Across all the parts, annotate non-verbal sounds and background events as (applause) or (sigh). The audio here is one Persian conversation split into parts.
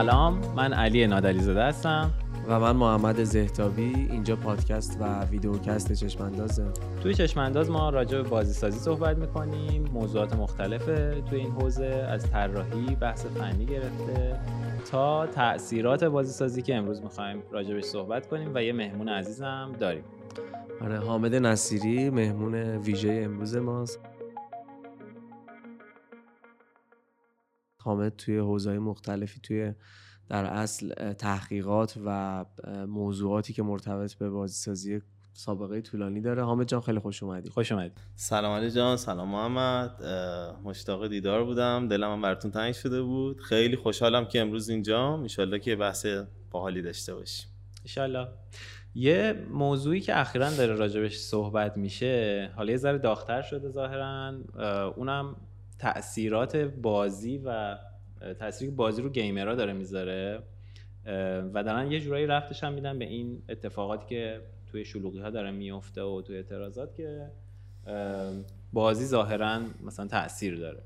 سلام من علی نادلیزاده هستم. و من محمد زهتابی اینجا پادکست و ویدیوکست چشماندازه توی چشمانداز ما راجع به بازی سازی صحبت می‌کنیم موضوعات مختلفه توی این حوزه از طراحی بحث فنی گرفته تا تاثیرات بازی سازی که امروز می‌خوایم راجبش صحبت کنیم و یه مهمون عزیزم داریم. آره حامد نصیری مهمون ویژه امروز ماست. حامد توی حوزه‌های مختلفی توی در اصل تحقیقات و موضوعاتی که مرتبط به بازی سازی سابقه طولانی داره. حامد جان خیلی خوش اومدی. خوش اومدی. سلام علی جان سلام محمد. مشتاق دیدار بودم. دلم هم براتون تنگ شده بود. خیلی خوشحالم که امروز اینجا ان که بحث باحالی داشته باشیم. ان یه موضوعی که اخیرا داره راجبش صحبت میشه حالا یه ذره داغتر شده ظاهرا. اونم تاثیرات بازی و تاثیری که بازی رو گیمرها داره می‌ذاره و دارن یه جورایی رفتش هم میدن به این اتفاقاتی که توی شلوغی ها داره میفته و توی اعتراضات که بازی ظاهرا مثلا تاثیر داره.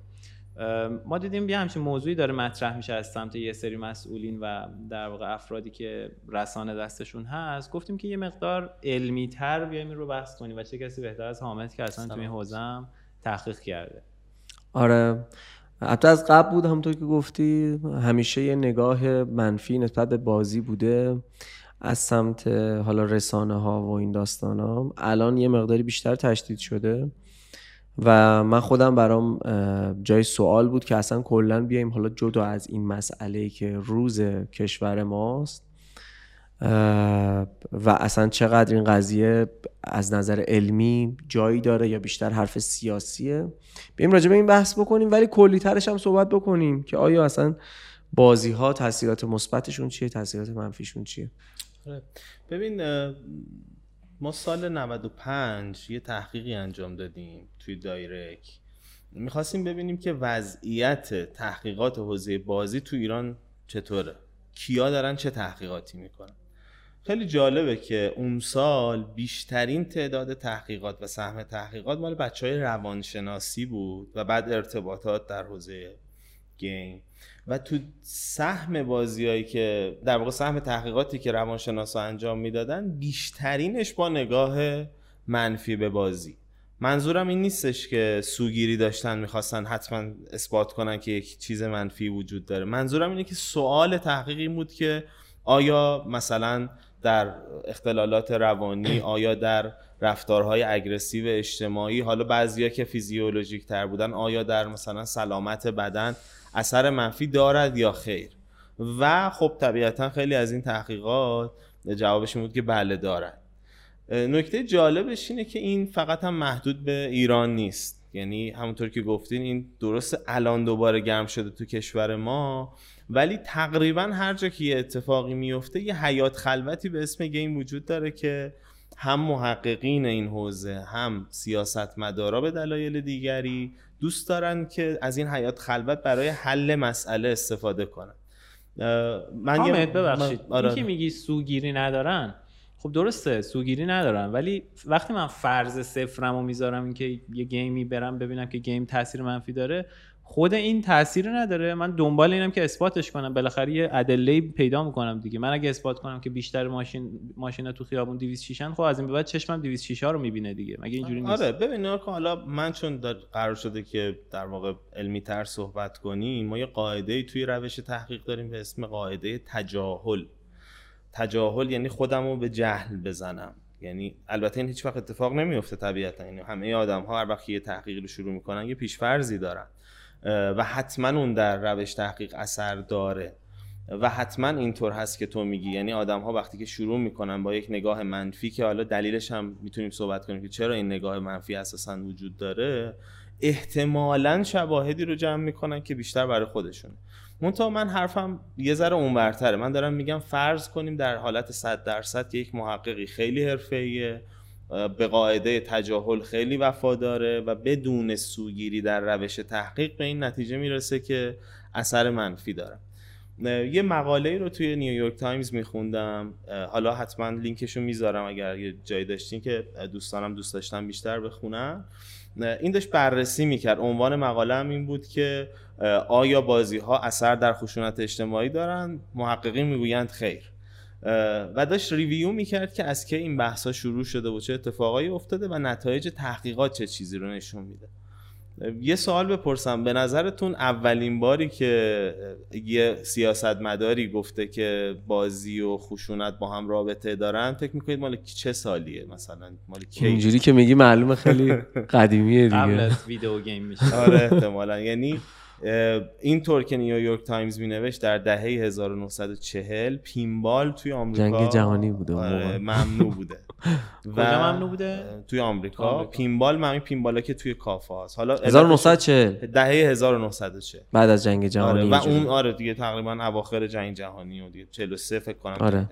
ما دیدیم یه همچین موضوعی داره مطرح میشه از سمت یه سری مسئولین و در واقع افرادی که رسانه دستشون هست. گفتیم که یه مقدار علمی تر بیایم رو بحث کنیم و چه کسی بهتر از حامد که اصلا توی حوزم تحقیق کرده. آره. حتی از قبل بود همونطور که گفتی همیشه یه نگاه منفی نسبت به بازی بوده از سمت حالا رسانه ها و این داستان ها الان یه مقداری بیشتر تشدید شده و من خودم برام جای سوال بود که اصلا کلا بیایم حالا جدا از این مسئله که روز کشور ماست. و اصلا چقدر این قضیه از نظر علمی جایی داره یا بیشتر حرف سیاسیه. بیایم راجع به این بحث بکنیم ولی کلی ترش هم صحبت بکنیم که آیا اصلا بازی ها تاثیرات مثبتشون چیه تاثیرات منفیشون چیه؟ آره. ببین ما سال 95 یه تحقیقی انجام دادیم توی دایرک. می‌خواستیم ببینیم که وضعیت تحقیقات حوزه بازی تو ایران چطوره. کیا دارن چه تحقیقاتی می‌کنن؟ خیلی جالبه که اون سال بیشترین تعداد تحقیقات و سهم تحقیقات مال بچه های روانشناسی بود و بعد ارتباطات در حوزه گیم. و تو سهم بازیایی که در واقع سهم تحقیقاتی که روانشناسا انجام می‌دادن بیشترینش با نگاه منفی به بازی. منظورم این نیستش که سوگیری داشتن می‌خواستن حتما اثبات کنن که یک چیز منفی وجود داره. منظورم اینه که سوال تحقیقی بود که آیا مثلا در اختلالات روانی (clears throat) آیا در رفتارهای اگرسیو اجتماعی حالا بعضیا که فیزیولوژیک تر بودن آیا در مثلا سلامت بدن اثر منفی دارد یا خیر؟ و خب طبیعتا خیلی از این تحقیقات جوابش بود که بله دارد نکته جالبش اینه که این فقط هم محدود به ایران نیست. یعنی همونطور که گفتین این درست الان دوباره گرم شده تو کشور ما. ولی تقریبا هر جا که یه اتفاقی میفته یه حیات خلوتی به اسم گیم وجود داره که هم محققین این حوزه هم سیاستمدارا به دلایل دیگری دوست دارن که از این حیات خلوت برای حل مسئله استفاده کنن من یه ببخشید آره. که میگی سوگیری ندارن خب درسته سوگیری ندارن ولی وقتی من فرض صفرمو می‌ذارم اینکه یه گیمی برم ببینم که گیم تاثیر منفی داره خود این تاثیر نداره. من دنبال اینم که اثباتش کنم. بالاخره یه ادله پیدا می‌کنم دیگه. من اگه اثبات کنم که بیشتر ماشین ماشینا تو خیابون 206 ان خب از این به بعد چشمم 206 ها رو می‌بینه دیگه. مگه اینجوری نیست؟ آره ببین حالا من چون قرار شده که در واقع علمی تر صحبت کنیم ما یه قاعده توی روش تحقیق داریم به اسم قاعده تجاهل. تجاهل یعنی خودم رو به جهل بزنم. یعنی البته این هیچ وقت اتفاق نمیفته طبیعتا. یعنی همه آدم ها هر وقت یه تحقیقی رو شروع می‌کنن یه پیشفرضی دارن. و حتما اون در روش تحقیق اثر داره. و حتما اینطور هست که تو میگی. یعنی آدم ها وقتی که شروع می‌کنن با یک نگاه منفی که حالا دلیلش هم می‌تونیم صحبت کنیم که چرا این نگاه منفی اساسا وجود داره احتمالا شواهدی رو جمع می‌کنن که بیشتر برای خودشونه. منتها من حرفم یه ذره اونورتره. من دارم میگم فرض کنیم در حالت 100 درصد یک محققی خیلی حرفه‌ایه. به قاعده تجاهل خیلی وفاداره و بدون سوگیری در روش تحقیق به این نتیجه می‌رسه که اثر منفی داره. یه مقاله رو توی نیویورک تایمز میخوندم. حالا حتما لینکشو می‌ذارم اگر یه جایی داشتین که دوستانم دوست داشتن بیشتر بخونن. این داشت بررسی می‌کرد. عنوان مقاله هم این بود که آیا بازی ها اثر در خشونت اجتماعی دارند محققین می‌گویند خیر. و داشت review می‌کرد که از که این بحث ها شروع شده و چه اتفاقایی افتاده و نتایج تحقیقات چه چیزی رو نشون میده. یه سوال بپرسم. به نظرتون اولین باری که یه سیاستمداری گفته که بازی و خشونت با هم رابطه دارن فکر می‌کنید مال چه سالیه مثلا؟ مال کی؟ اینجوری که میگی معلومه خیلی (laughs) قدیمیه دیگه. قبل از video game میشه. آره احتمالا. یعنی این طور که نیویورک تایمز می نوشت در دهه 1940 pinball توی آمریکا جنگ جهانی بوده آره ممنوع بوده. (laughs) کجا ممنوع بوده؟ توی آمریکا. pinball یعنی pinball ا که توی کافه هست حالا 1940 دهه 1940 بعد از جنگ جهانی آره و اون آره دیگه تقریبا اواخر جنگ جهانی و دیگه 43 فکر کنم آره.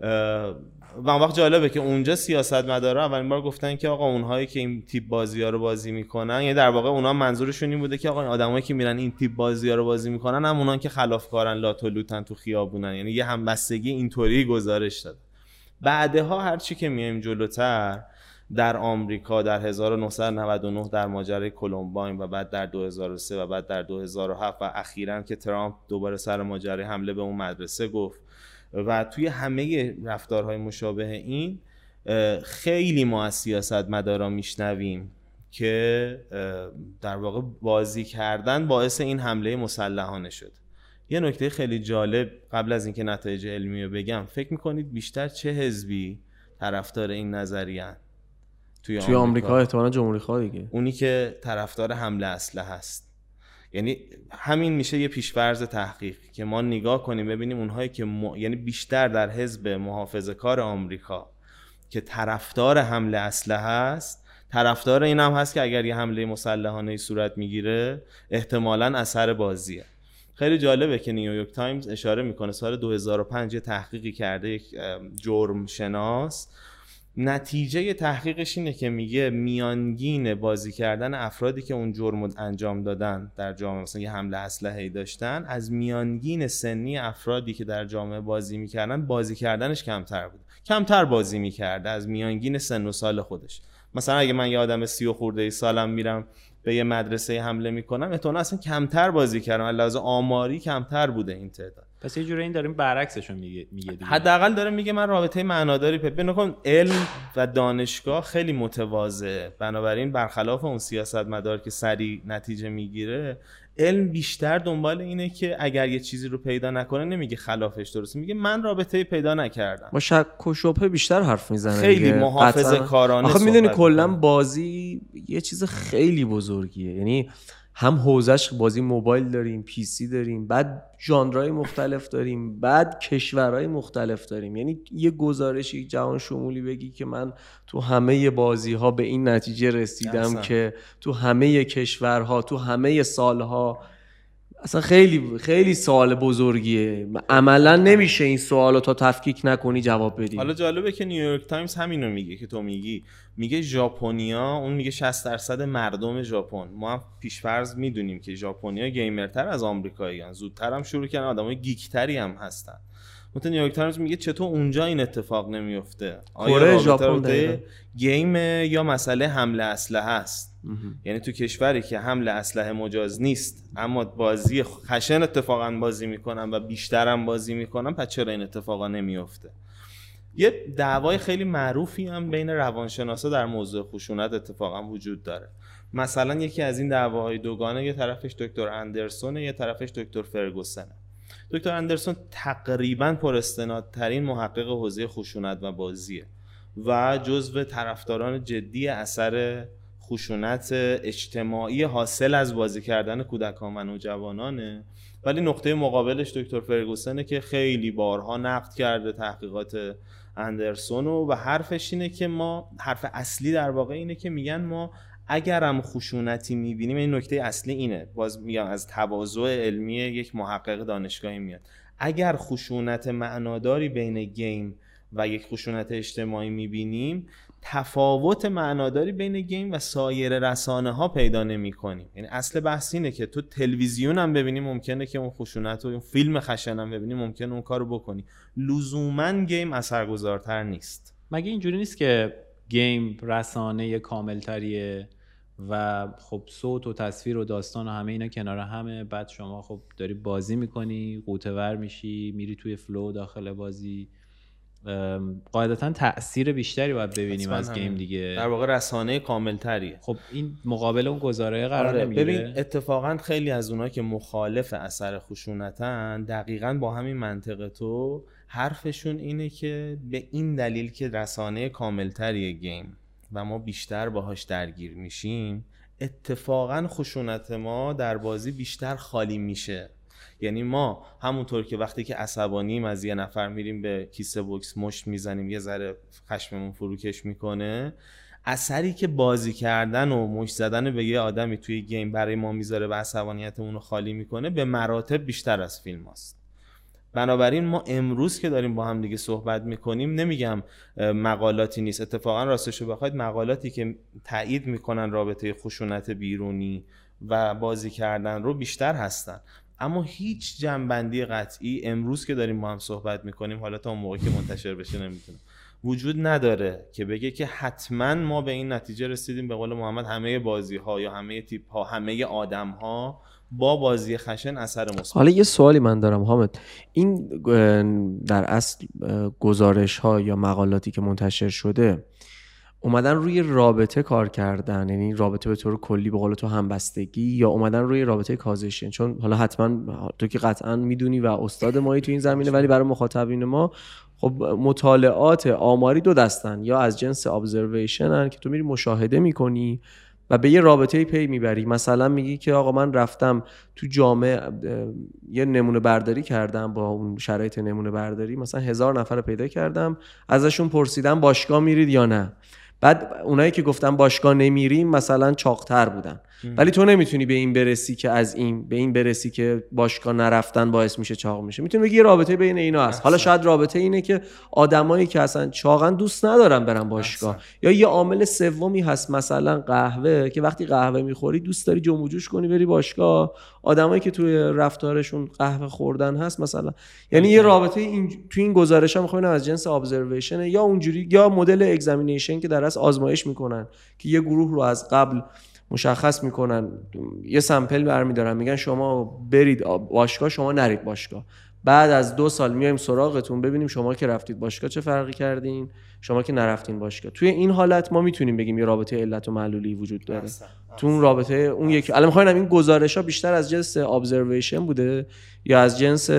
و وقت جالبه که اونجا سیاست مداره اولین بار گفتن که آقا اونهایی که این تیپ بازی ها رو بازی می‌کنن یعنی در واقع اونا منظورشون این بوده که آقا آدمایی که میرن این تیپ بازی ها رو بازی می‌کنن هم اونان که خلافکارن لاتولوتن تو خیابونن. یعنی یه همبستگی اینطوری گزارش داد بعدها هرچی که میایم جلوتر در آمریکا در 1999 در ماجرای کلمباین و بعد در 2003 و بعد در 2007 و اخیرا که ترامپ دوباره سر ماجرای حمله به اون مدرسه گفت و توی همه رفتارهای مشابه این خیلی ما از سیاست مدارا میشنویم که در واقع بازی کردن باعث این حمله مسلحانه شد. یه نکته خیلی جالب قبل از اینکه نتایج علمی رو بگم فکر می‌کنید بیشتر چه حزبی طرفدار این نظریه توی, توی آمریکا؟ احتمالا جمهوری خواه دیگه اونی که طرفدار حمله اسلحه هست یعنی همین میشه یه پیشفرض تحقیق که ما نگاه کنیم ببینیم اونهایی که یعنی بیشتر در حزب محافظه کار آمریکا که طرفدار حمله اسلحه هست طرفدار این هم هست که اگر یه حمله مسلحانه صورت می‌گیره احتمالا اثر بازیه. خیلی جالبه که نیویورک تایمز اشاره می‌کنه سال 2005 یه تحقیقی کرده یک جرم شناس نتیجه تحقیقش اینه که میگه میانگین بازی کردن افرادی که اون جرم انجام دادن در جامعه مثلا یه حمله اسلحه‌ای داشتن از میانگین سنی افرادی که در جامعه بازی می‌کردن بازی کردنش کمتر بود. کمتر بازی می‌کرده از میانگین سن و سال خودش. مثلا اگه من یه آدم سی و خورده ای سالم میرم به یه مدرسه حمله می‌کنم احتمالاً اصلا کمتر بازی کردم. لحاظ آماری کمتر بوده این تعداد. پس یه جوری این داریم برعکسشون میگه میگه حداقل داره میگه من رابطه معناداری پیدا نکن علم و دانشگاه خیلی متواضعه. بنابراین برخلاف اون سیاست مدار که سری نتیجه می‌گیره علم بیشتر دنبال اینه که اگر یه چیزی رو پیدا نکنه نمیگه خلافش درسته. میگه من رابطه پیدا نکردم. با شک و شبهه بیشتر حرف می‌زنه خیلی محافظه کارانه آخه می‌دونی کلا بازی یه چیز خیلی بزرگیه. یعنی هم حوزش بازی موبایل داریم پی سی داریم بعد ژانرهای مختلف داریم بعد کشورهای مختلف داریم. یعنی یه گزارشی جهان شمولی بگی که من تو همه بازی ها به این نتیجه رسیدم که تو همه کشورها تو همه سالها اصلا خیلی خیلی سوال بزرگیه. عملا نمیشه این سوال رو تا تفکیک نکنی جواب بدی. حالا جالبه که نیویورک تایمز همینو میگه که تو میگی. میگه ژاپنیا اون میگه 60 درصد مردم ژاپن. ما هم پیشفرض می‌دونیم که ژاپنیا gamer تر از آمریکاییان زودتر هم شروع کردن آدمای geek تری هم هستن. مثلا نیویورک تایمز میگه چطور اونجا این اتفاق نمیفته کره ژاپن میگم یا مسئله حمله اسلحه هست یعنی تو کشوری که حمله اسلحه مجاز نیست اما بازی خشن اتفاقا بازی می‌کنن و بیشترم بازی می‌کنن پس چرا این اتفاقا نمیفته یه دعوای خیلی معروفی هم بین روانشناسا در موضوع خشونت اتفاقا وجود داره. مثلا یکی از این دعواهای دوگانه یه طرفش دکتر اندرسون یه طرفش دکتر فرگوسنه. دکتر اندرسون تقریبا پر ترین محقق حوزه خشونت و بازیه و جزو طرفداران جدی اثر خشونت اجتماعی حاصل از بازی کردن کودکان و نوجوانانه ولی نقطه مقابلش دکتر فرگوسنه که خیلی بارها نقد کرده تحقیقات اندرسون و حرفش اینه که ما حرف اصلی در واقع اینه که میگن ما اگرم خشونتی می‌بینیم این نکته اصلی اینه. باز میگم از تواضع علمی یک محقق دانشگاهی میاد. اگر خشونت معناداری بین گیم و یک خشونت اجتماعی می‌بینیم تفاوت معناداری بین گیم و سایر رسانه ها پیدا نمی کنیم یعنی اصل بحث اینه که تو تلویزیون هم ببینی ممکنه که اون خشونت و اون فیلم خشن هم ببینی ممکنه اون کارو بکنی. لزوما game اثرگذارتر نیست. مگه اینجوری نیست که game رسانه کاملتریه و خب صوت و تصویر و داستان و همه اینا کنار همه بعد شما خب داری بازی می‌کنی غوطه ور میشی میری توی flow داخل بازی. قاعدتا تاثیر بیشتری باید ببینیم از game دیگه. در واقع رسانه کامل تریه خب این مقابل اون گزاره قرار آره نمی‌گیره؟ ببین اتفاقا خیلی از اونها که مخالف اثر خشونتن دقیقا با همین منطقه تو حرفشون اینه که به این دلیل که رسانه کاملتری game و ما بیشتر باهاش درگیر میشیم اتفاقا خشونت ما در بازی بیشتر خالی میشه. یعنی ما همونطور که وقتی که عصبانیم از یه نفر میریم به کیسه بوکس مشت می‌زنیم یه ذره خشممون فروکش می‌کنه. اثری که بازی کردن و مشت زدن به یه آدمی توی گیم برای ما می‌ذاره و عصبانیتمون رو خالی می‌کنه به مراتب بیشتر از فیلم هست. بنابراین ما امروز که داریم با هم دیگه صحبت می‌کنیم نمیگم مقالاتی نیست. اتفاقا راستشو بخواید مقالاتی که تایید می‌کنن رابطه خشونت بیرونی و بازی کردن رو بیشتر هستن. اما هیچ جنبندی قطعی امروز که داریم با هم صحبت می‌کنیم حالا تا اون موقع که منتشر بشه نمی‌تونم وجود نداره که بگه که حتما ما به این نتیجه رسیدیم. به قول محمد همه بازی ها یا همه تیپ ها همه آدم ها با بازی خشن اثر مثبت. حالا یه سوالی من دارم حامد. این در اصل گزارش ها یا مقالاتی که منتشر شده اومدن روی رابطه کار کردن یعنی رابطه به طور کلی به قول تو همبستگی یا اومدن روی رابطه کازیشن چون حالا حتما تو که قطعا می‌دونی و استاد مایی تو این زمینه ولی برای مخاطبین ما خب مطالعات آماری دو دستن یا از جنس ابزرویشن که تو میری مشاهده می‌کنی و به یه رابطه پی می‌بری. مثلا میگی که آقا من رفتم تو جامعه یه نمونه برداری کردم با اون شرایط نمونه برداری مثلا هزار نفر پیدا کردم ازشون پرسیدم باشگاه میرید یا نه؟ بعد اونایی که گفتن باشگاه نمیریم مثلا چاقتر بودن. ولی تو نمی‌تونی به این برسی که از این به این برسی که باشگاه نرفتن باعث میشه چاق میشه. می‌تونی بگی رابطه بین اینا هست. حالا شاید رابطه اینه که آدمایی که اصلا چاقن دوست ندارن برن باشگاه. یا یه عامل سومی هست مثلا قهوه که وقتی قهوه می‌خوری دوست داری جمع جوش کنی بری باشگاه. آدمایی که توی رفتارشون قهوه خوردن هست مثلا. یعنی یه رابطه این تو این گزارش ها می‌خوام از جنس ابزرویشن یا اونجوری یا مدل اگزامینیشن که در از آزمایش می‌کنن که یه گروه رو از قبل مشخص می‌کنن. یه سمپل برمیدارن. میگن شما برید باشگاه شما نرید باشگاه. بعد از دو سال میایم سراغتون ببینیم شما که رفتید باشگاه چه فرقی کردین شما که نرفتین باشگاه. توی این حالت ما می‌تونیم بگیم یه رابطه علت و معلولی وجود داره. تو اون رابطه اون یک الان می‌خوایم این گزارش ها بیشتر از جنس ابزرویشن بوده یا از جنس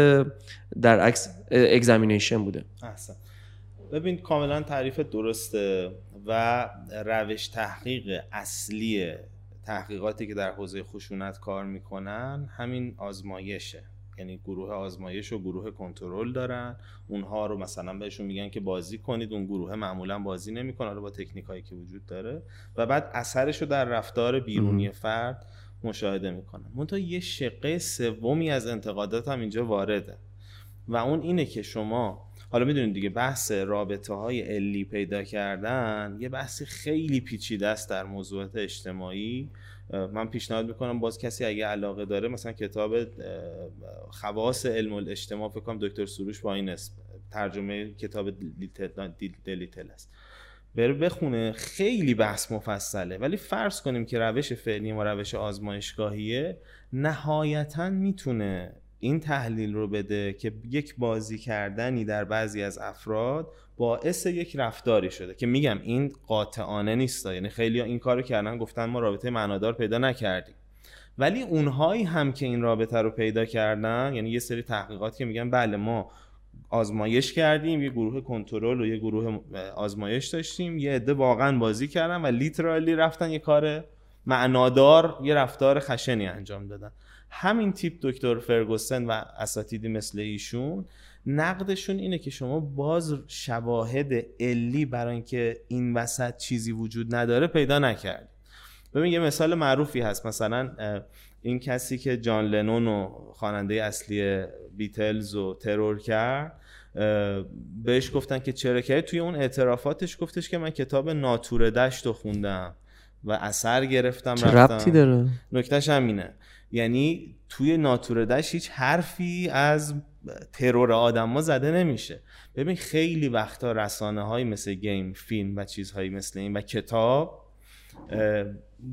در عکس اگزامینیشن بوده. احسن. ببین کاملا تعریف درسته و روش تحقیق اصلی تحقیقاتی که در حوزه خشونت کار می‌کنن همین آزمایشه. یعنی گروه آزمایش و گروه کنترل دارن. اونها رو مثلا بهشون میگن که بازی کنید اون گروه معمولا بازی نمی‌کنه حالا با تکنیک هایی که وجود داره. و بعد اثرش رو در رفتار بیرونی فرد مشاهده می‌کنن. منتها یه شقه سومی از انتقادات هم اینجا وارده. و اون اینه که شما حالا می‌دونید دیگه بحث رابطه های علی پیدا کردن یه بحثی خیلی پیچیده است در موضوعات اجتماعی. من پیشنهاد می‌کنم باز کسی اگه علاقه داره مثلا کتاب خواص علم الاجتماع فکر کنم دکتر سروش با این اسم ترجمه کتاب دلیتل است. بره بخونه خیلی بحث مفصله ولی فرض کنیم که روش فعلی و روش آزمایشگاهیه نهایتا می‌تونه این تحلیل رو بده که یک بازی کردنی در بعضی از افراد باعث یک رفتاری شده که میگم این قاطعانه نیست. یعنی خیلی این کارو کردن گفتن ما رابطه معنادار پیدا نکردیم. ولی اونهایی هم که این رابطه رو پیدا کردن یعنی یه سری تحقیقات که میگن بله ما آزمایش کردیم یه گروه کنترل و یه گروه آزمایش داشتیم یه عده واقعا بازی کردن و لیترالی رفتن یه کار معنادار یه رفتار خشنی انجام دادن. همین تیپ دکتر فرگوسن و اساتیدی مثل ایشون نقدشون اینه که شما باز شواهد علی برای اینکه این وسط چیزی وجود نداره پیدا نکردید ببین یه مثال معروفی هست. مثلا این کسی که جان لنون و خواننده اصلی بیتلز و ترور کرد بهش گفتن که چرا که توی اون اعترافاتش گفتش که من کتاب ناتور دشت رو خوندم و اثر گرفتم چه رفتم. داره؟ نکتهش همینه. یعنی توی ناتوردش هیچ حرفی از ترور آدما زده نمیشه. ببین خیلی وقتا رسانه های مثل گیم فیلم و چیزهایی مثل این و کتاب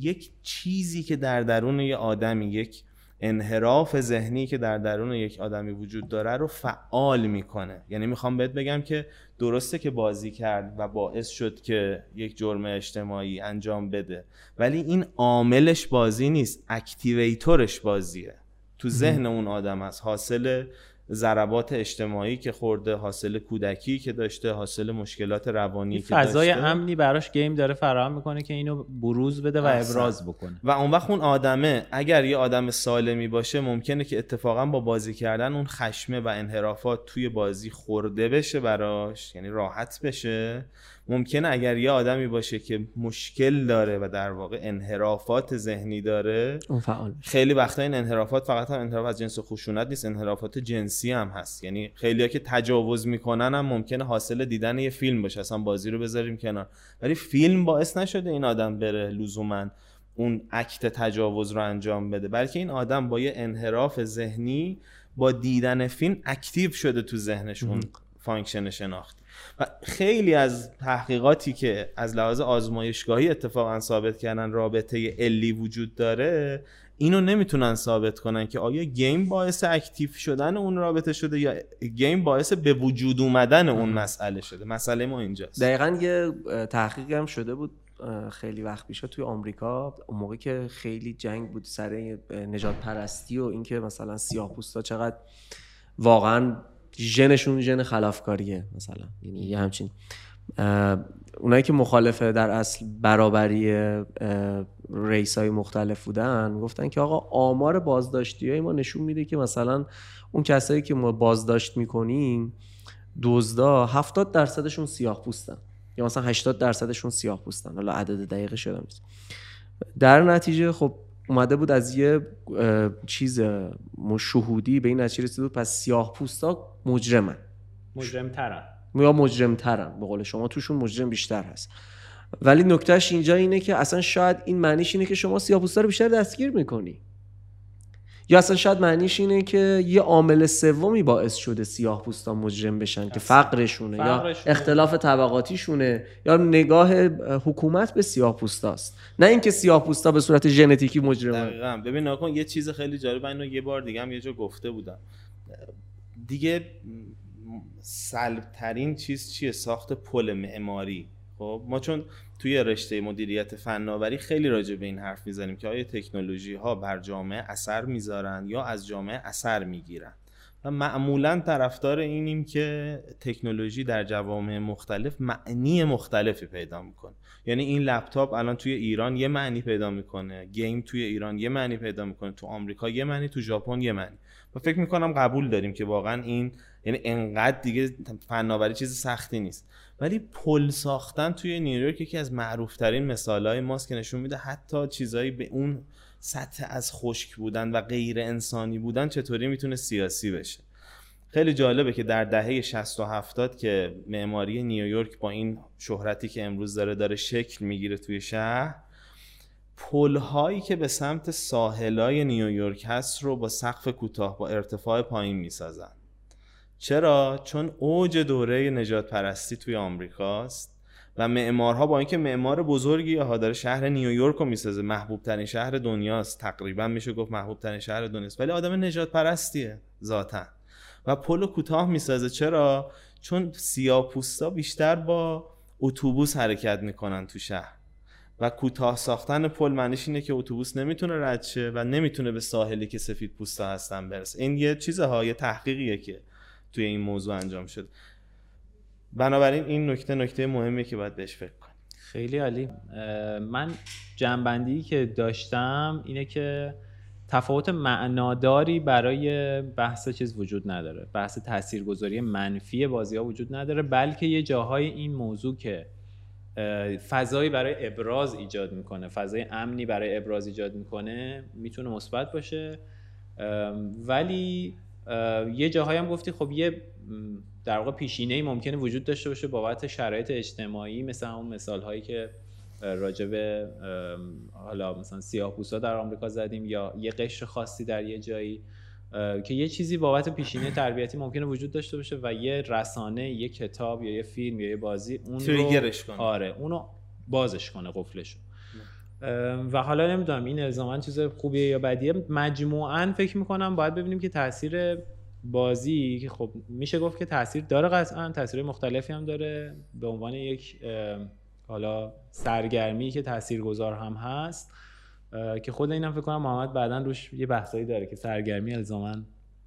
یک چیزی که در درون یه آدمی یک انحراف ذهنی که در درون یک آدمی وجود داره رو فعال می‌کنه. یعنی می‌خوام بهت بگم که درسته که بازی کرد و باعث شد که یک جرم اجتماعی انجام بده ولی این عاملش بازی نیست اکتیویتورش بازیه. تو ذهن اون آدم است حاصل ضربات اجتماعی که خورده حاصل کودکی که داشته حاصل مشکلات روانی که فضای داشته. امنی براش گیم داره فراهم می‌کنه که اینو بروز بده و احسن. ابراز بکنه. و اون وقت اون آدمه اگر یه آدم سالمی باشه ممکنه که اتفاقا با بازی کردن اون خشمه و انحرافات توی بازی خورده بشه براش یعنی راحت بشه. ممکنه اگر یه آدمی باشه که مشکل داره و در واقع انحرافات ذهنی داره اون فعال خیلی وقتا این انحرافات فقط هم انحراف از جنس خشونت نیست انحرافات جنسی هم هست. یعنی خیلیا که تجاوز می‌کنن هم ممکنه حاصل دیدن یه فیلم باشه اصلا بازی رو بذاریم کنار. ولی فیلم باعث نشده این آدم بره لزوما اون اکت تجاوز رو انجام بده. بلکه این آدم با یه انحراف ذهنی با دیدن فیلم اکتیو شده تو ذهنش. اون function شناختی و خیلی از تحقیقاتی که از لحاظ آزمایشگاهی اتفاقا ثابت کردن رابطه علی وجود داره اینو نمی‌تونن ثابت کنن که آیا game باعث active شدن اون رابطه شده یا game باعث به وجود اومدن اون مسئله شده. مسئله ما اینجاست. دقیقا یه اه، تحقیقی هم شده بود خیلی وقت پیش توی آمریکا. اون موقع که خیلی جنگ بود سر نژاد پرستی و اینکه مثلا سیاه پوستا چقدر واقعا ژنشون ژن خلافکاریه مثلا. یعنی یه همچین اونایی که مخالفه در اصل برابری ریس های مختلف بودن گفتن که آقا آمار بازداشتی های ما نشون میده که مثلا اون کسایی که ما بازداشت می‌کنیم دزدا 70 درصدشون سیاه پوستن یا مثلا 80 درصدشون سیاه پوستن. حالا عدد دقیق شدم. در نتیجه خب اومده بود از یه چیز شهودی به این نتیجه رسیده بود پس سیاه پوستا مجرمن. مجرم ترن یا مجرم ترن به قول شما توشون مجرم بیشتر هست. ولی نکتهش اینجا اینه که اصلا شاید این معنیش اینه که شما سیاه‌پوستا رو بیشتر دستگیر می‌کنی. یا اصلا شاید معنیش اینه که یه عامل سومی باعث شده سیاه پوستا مجرم بشن که فقرشونه یا فقرشونه. اختلاف طبقاتیشونه یا نگاه اه، حکومت به سیاه پوستاست. نه اینکه سیاه پوستا به صورت ژنتیکی مجرمن دقیقا. ببین نکن یه چیز خیلی جالب اینو یه بار دیگه هم یه جا گفته بودم. دیگه سلب ترین چیز چیه؟ ساخت پل معماری. خب ما چون توی رشته مدیریت فناوری خیلی راجع به این حرف می‌زنیم که آیا تکنولوژی ها بر جامعه اثر می‌ذارن یا از جامعه اثر می‌گیرن؟ و معمولا طرفدار اینیم که تکنولوژی در جوامع مختلف معنی مختلفی پیدا می‌کنه. یعنی این لپتاپ الان توی ایران یه معنی پیدا می‌کنه گیم توی ایران یه معنی پیدا می‌کنه تو آمریکا یه معنی تو ژاپن یه معنی. و فکر می‌کنم قبول داریم که واقعا این یعنی انقدر دیگه فناوری چیز سختی نیست. ولی پل ساختن توی نیویورک یکی از معروفترین مثالهای ماست که نشون میده حتی چیزایی به اون سطح از خشک بودن و غیر انسانی بودن چطوری می‌تونه سیاسی بشه. خیلی جالبه که در دهه 60 و 70 که معماری نیویورک با این شهرتی که امروز داره داره شکل می‌گیره توی شهر پل هایی که به سمت ساحلای نیویورک هست رو با سقف کوتاه با ارتفاع پایین می‌سازن. چرا؟ چون اوج دوره نجات پرستی توی آمریکاست و معمارها با اینکه معمار بزرگی ها داره شهر نیویورک رو می‌سازه محبوب ترین شهر دنیاست. تقریبا میشه گفت محبوب ترین شهر دنیاست. ولی آدم نجات پرستیه ذاتا. و پل کوتاه می‌سازه. چرا؟ چون سیاپوستا بیشتر با اتوبوس حرکت می‌کنن تو شهر. و کوتاه ساختن پل معنیش اینه که اتوبوس نمی‌تونه رد شه و نمی‌تونه به ساحلی که سفید پوستا هستن برسه. این یه چیزها یه تحقیقیه که توی این موضوع انجام شد. بنابراین این نکته نکته مهمیه که باید بهش فکر کنیم. خیلی عالی. من جنبندی که داشتم اینه که تفاوت معناداری برای بحث چیز وجود نداره. بحث تاثیرگذاری منفی بازی ها وجود نداره بلکه یه جاهای این موضوع که فضایی برای ابراز ایجاد می‌کنه فضای امنی برای ابراز ایجاد می‌کنه می‌تونه مثبت باشه. ولی یه جاهایی هم گفتی خب یه در واقع پیشینه ای ممکنه وجود داشته باشه بابت شرایط اجتماعی مثل همون مثال هایی که اه، راجع به ام، حالا مثلا سیاه در آمریکا زدیم یا یه قشر خاصی در یه جایی که یه چیزی بابت پیشینه تربیتی ممکنه وجود داشته باشه و یه رسانه یه کتاب یا یه فیلم یا یه بازی اون رو. آره اونو بازش کنه قفلش و حالا نمی‌دونم این الزاما چیز خوبیه یا بدیه. مجموعا فکر می‌کنم باید ببینیم که تاثیر بازی که خب میشه گفت که تاثیر داره قطعا تاثیر مختلفی هم داره. به عنوان یک حالا سرگرمی که تاثیرگذار هم هست که خود اینم فکر کنم محمد بعدا روش یه بحثایی داره که سرگرمی الزاما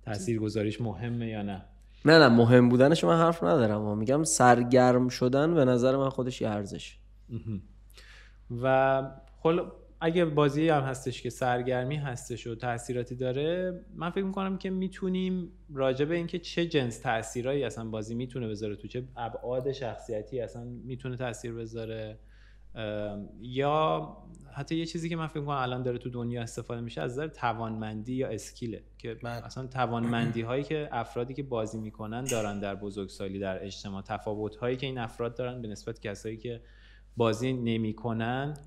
تاثیرگذاریش مهمه یا نه. نه نه مهم بودنش من حرف ندارم. میگم سرگرم شدن به نظر من خودش یه ارزش و خل... اگه بازی هم هستش که سرگرمی هستش و تاثیراتی داره من فکر می‌کنم که می‌تونیم راجع به اینکه چه جنس تاثیرایی اصلا بازی می‌تونه بذاره تو چه ابعاد شخصیتی اصلا می‌تونه تاثیر بذاره یا حتی یه چیزی که من فکر می‌کنم الان داره تو دنیا استفاده میشه از نظر توانمندی یا اسکیله که بله. اصلا توانمندی هایی که افرادی که بازی می‌کنن دارن در بزرگسالی در اجتماع تفاوت هایی که این افراد دارن به نسبت کسایی که بازی نمی‌کنن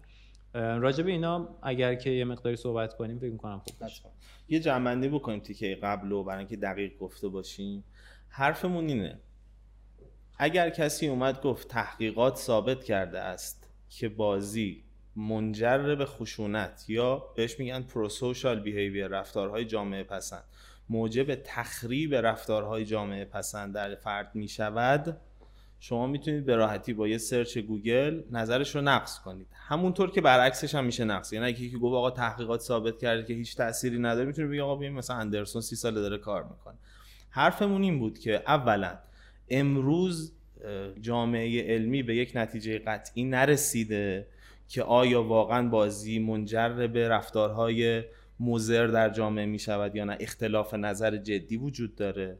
راجع به اینا اگر که یه مقداری صحبت کنیم فکر می‌کنم خوب باشه. یه جنبندی بکنیم تیکه قبل و برای اینکه دقیق گفته باشیم. حرفمون اینه. اگر کسی اومد گفت تحقیقات ثابت کرده است که بازی منجر به خشونت یا بهش میگن پروسوشال بیهیویر رفتارهای جامعه پسند موجب تخریب رفتارهای جامعه پسند در فرد می‌شود شما می‌تونید به راحتی با یه search گوگل نظرش رو نقض کنید. همونطور که برعکسش هم میشه نقض. یعنی اگه یکی گفت آقا تحقیقات ثابت کرده که هیچ تأثیری نداره می‌تونه بگه آقا بیایم مثلا اندرسون سی ساله داره کار می‌کنه. حرفمون این بود که اولا امروز جامعه علمی به یک نتیجه قطعی نرسیده که آیا واقعا بازی منجر به رفتارهای مضر در جامعه می شود یا نه. اختلاف نظر جدی وجود داره.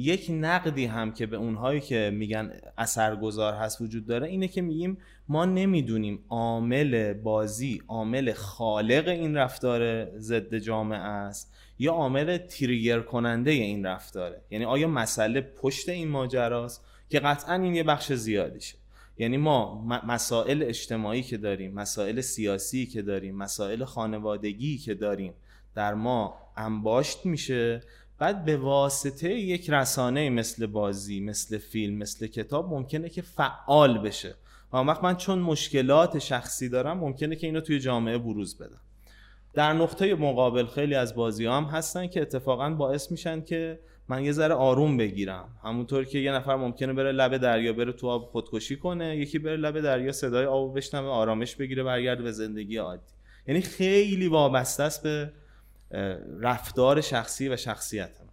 یک نقدی هم که به اونهایی که میگن اثرگذار هست وجود داره اینه که میگیم ما نمی‌دونیم عامل بازی عامل خالق این رفتار ضد جامعه است یا عامل تریگر کننده این رفتاره. یعنی آیا مسئله پشت این ماجراست که قطعا این یه بخش زیادیشه؟ یعنی ما مسائل اجتماعی که داریم مسائل سیاسی که داریم مسائل خانوادگی که داریم در ما انباشت میشه بعد به واسطه یک رسانه مثل بازی مثل فیلم مثل کتاب ممکنه که فعال بشه. و وقت من چون مشکلات شخصی دارم ممکنه که اینو توی جامعه بروز بدم. در نقطه مقابل خیلی از بازی هم هستن که اتفاقا باعث میشن که من یه ذره آروم بگیرم. همونطور که یه نفر ممکنه بره لب دریا بره تو آب خودکشی کنه یکی بره لب دریا صدای آب بشنوه آرامش بگیره برگرده به زندگی عادی. یعنی خیلی وابسته است به رفتار شخصی و شخصیت من.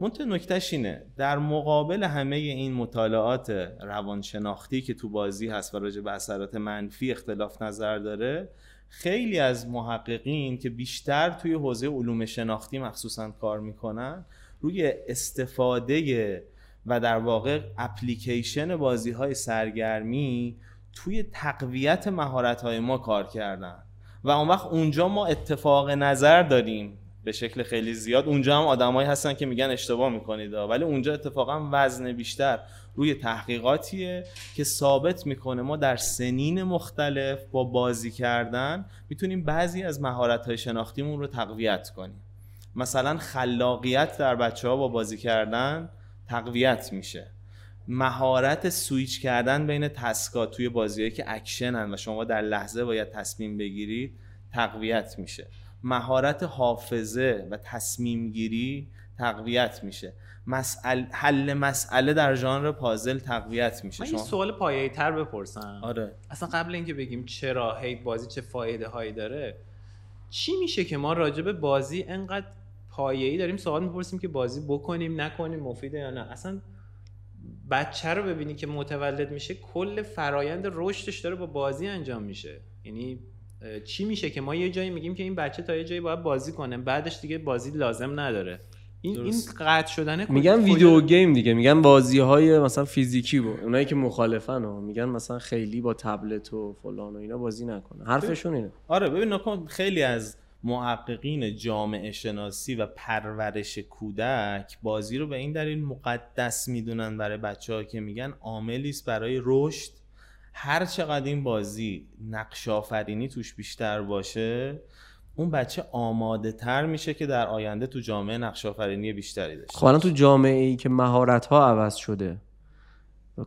منتها نکتهش اینه. در مقابل همه این مطالعات روانشناختی که تو بازی هست و راجع به اثرات منفی اختلاف نظر داره خیلی از محققین که بیشتر توی حوزه علوم شناختی مخصوصا کار می‌کنن روی استفاده و در واقع اپلیکیشن بازی های سرگرمی توی تقویت مهارت های ما کار کردن. و اون وقت اونجا ما اتفاق نظر داریم به شکل خیلی زیاد. اونجا هم آدمایی هستن که میگن اشتباه می‌کنید ولی اونجا اتفاقا وزن بیشتر روی تحقیقاتیه که ثابت می‌کنه. ما در سنین مختلف با بازی کردن می‌تونیم بعضی از مهارت های شناختیمون رو تقویت کنیم. مثلا خلاقیت در بچه ها با بازی کردن تقویت میشه. مهارت سویچ کردن بین task ا توی بازیهایی که اکشنن و شما در لحظه باید تصمیم بگیرید تقویت میشه. مهارت حافظه و تصمیم گیری تقویت میشه. مسئل... حل مسئله در ژانر پازل تقویت میشه. من یه سوال پایه‌ای تر بپرسم. آره. اصلا قبل اینکه بگیم چرا هی بازی چه فایده هایی داره چی میشه که ما راجع به بازی انقدر پایه‌ای داریم سوال می‌پرسیم که بازی بکنیم نکنیم مفیده یا نه؟ اصلا بچه رو ببینی که متولد میشه کل فرایند رشدش داره با بازی انجام میشه. یعنی چی میشه که ما یه جایی میگیم که این بچه تا یه جایی باید بازی کنه بعدش دیگه بازی لازم نداره. این این قطع شدنه میگن ویدیو گیم دیگه میگن بازی های مثلا فیزیکی بود اونایی که مخالفن ها میگن مثلا خیلی با تبلت و فلان و اینا بازی نکنه. حرفشون اینه. آره ببین نکن خیلی از محققین جامعه شناسی و پرورش کودک بازی رو به این دلیل مقدس می‌دونن برای بچه که میگن عاملی است برای رشد. هر چقدر این بازی نقش آفرینی توش بیشتر باشه اون بچه آماده تر میشه که در آینده تو جامعه نقش آفرینی بیشتری داشته خب تو جامعه ای که مهارت ها عوض شده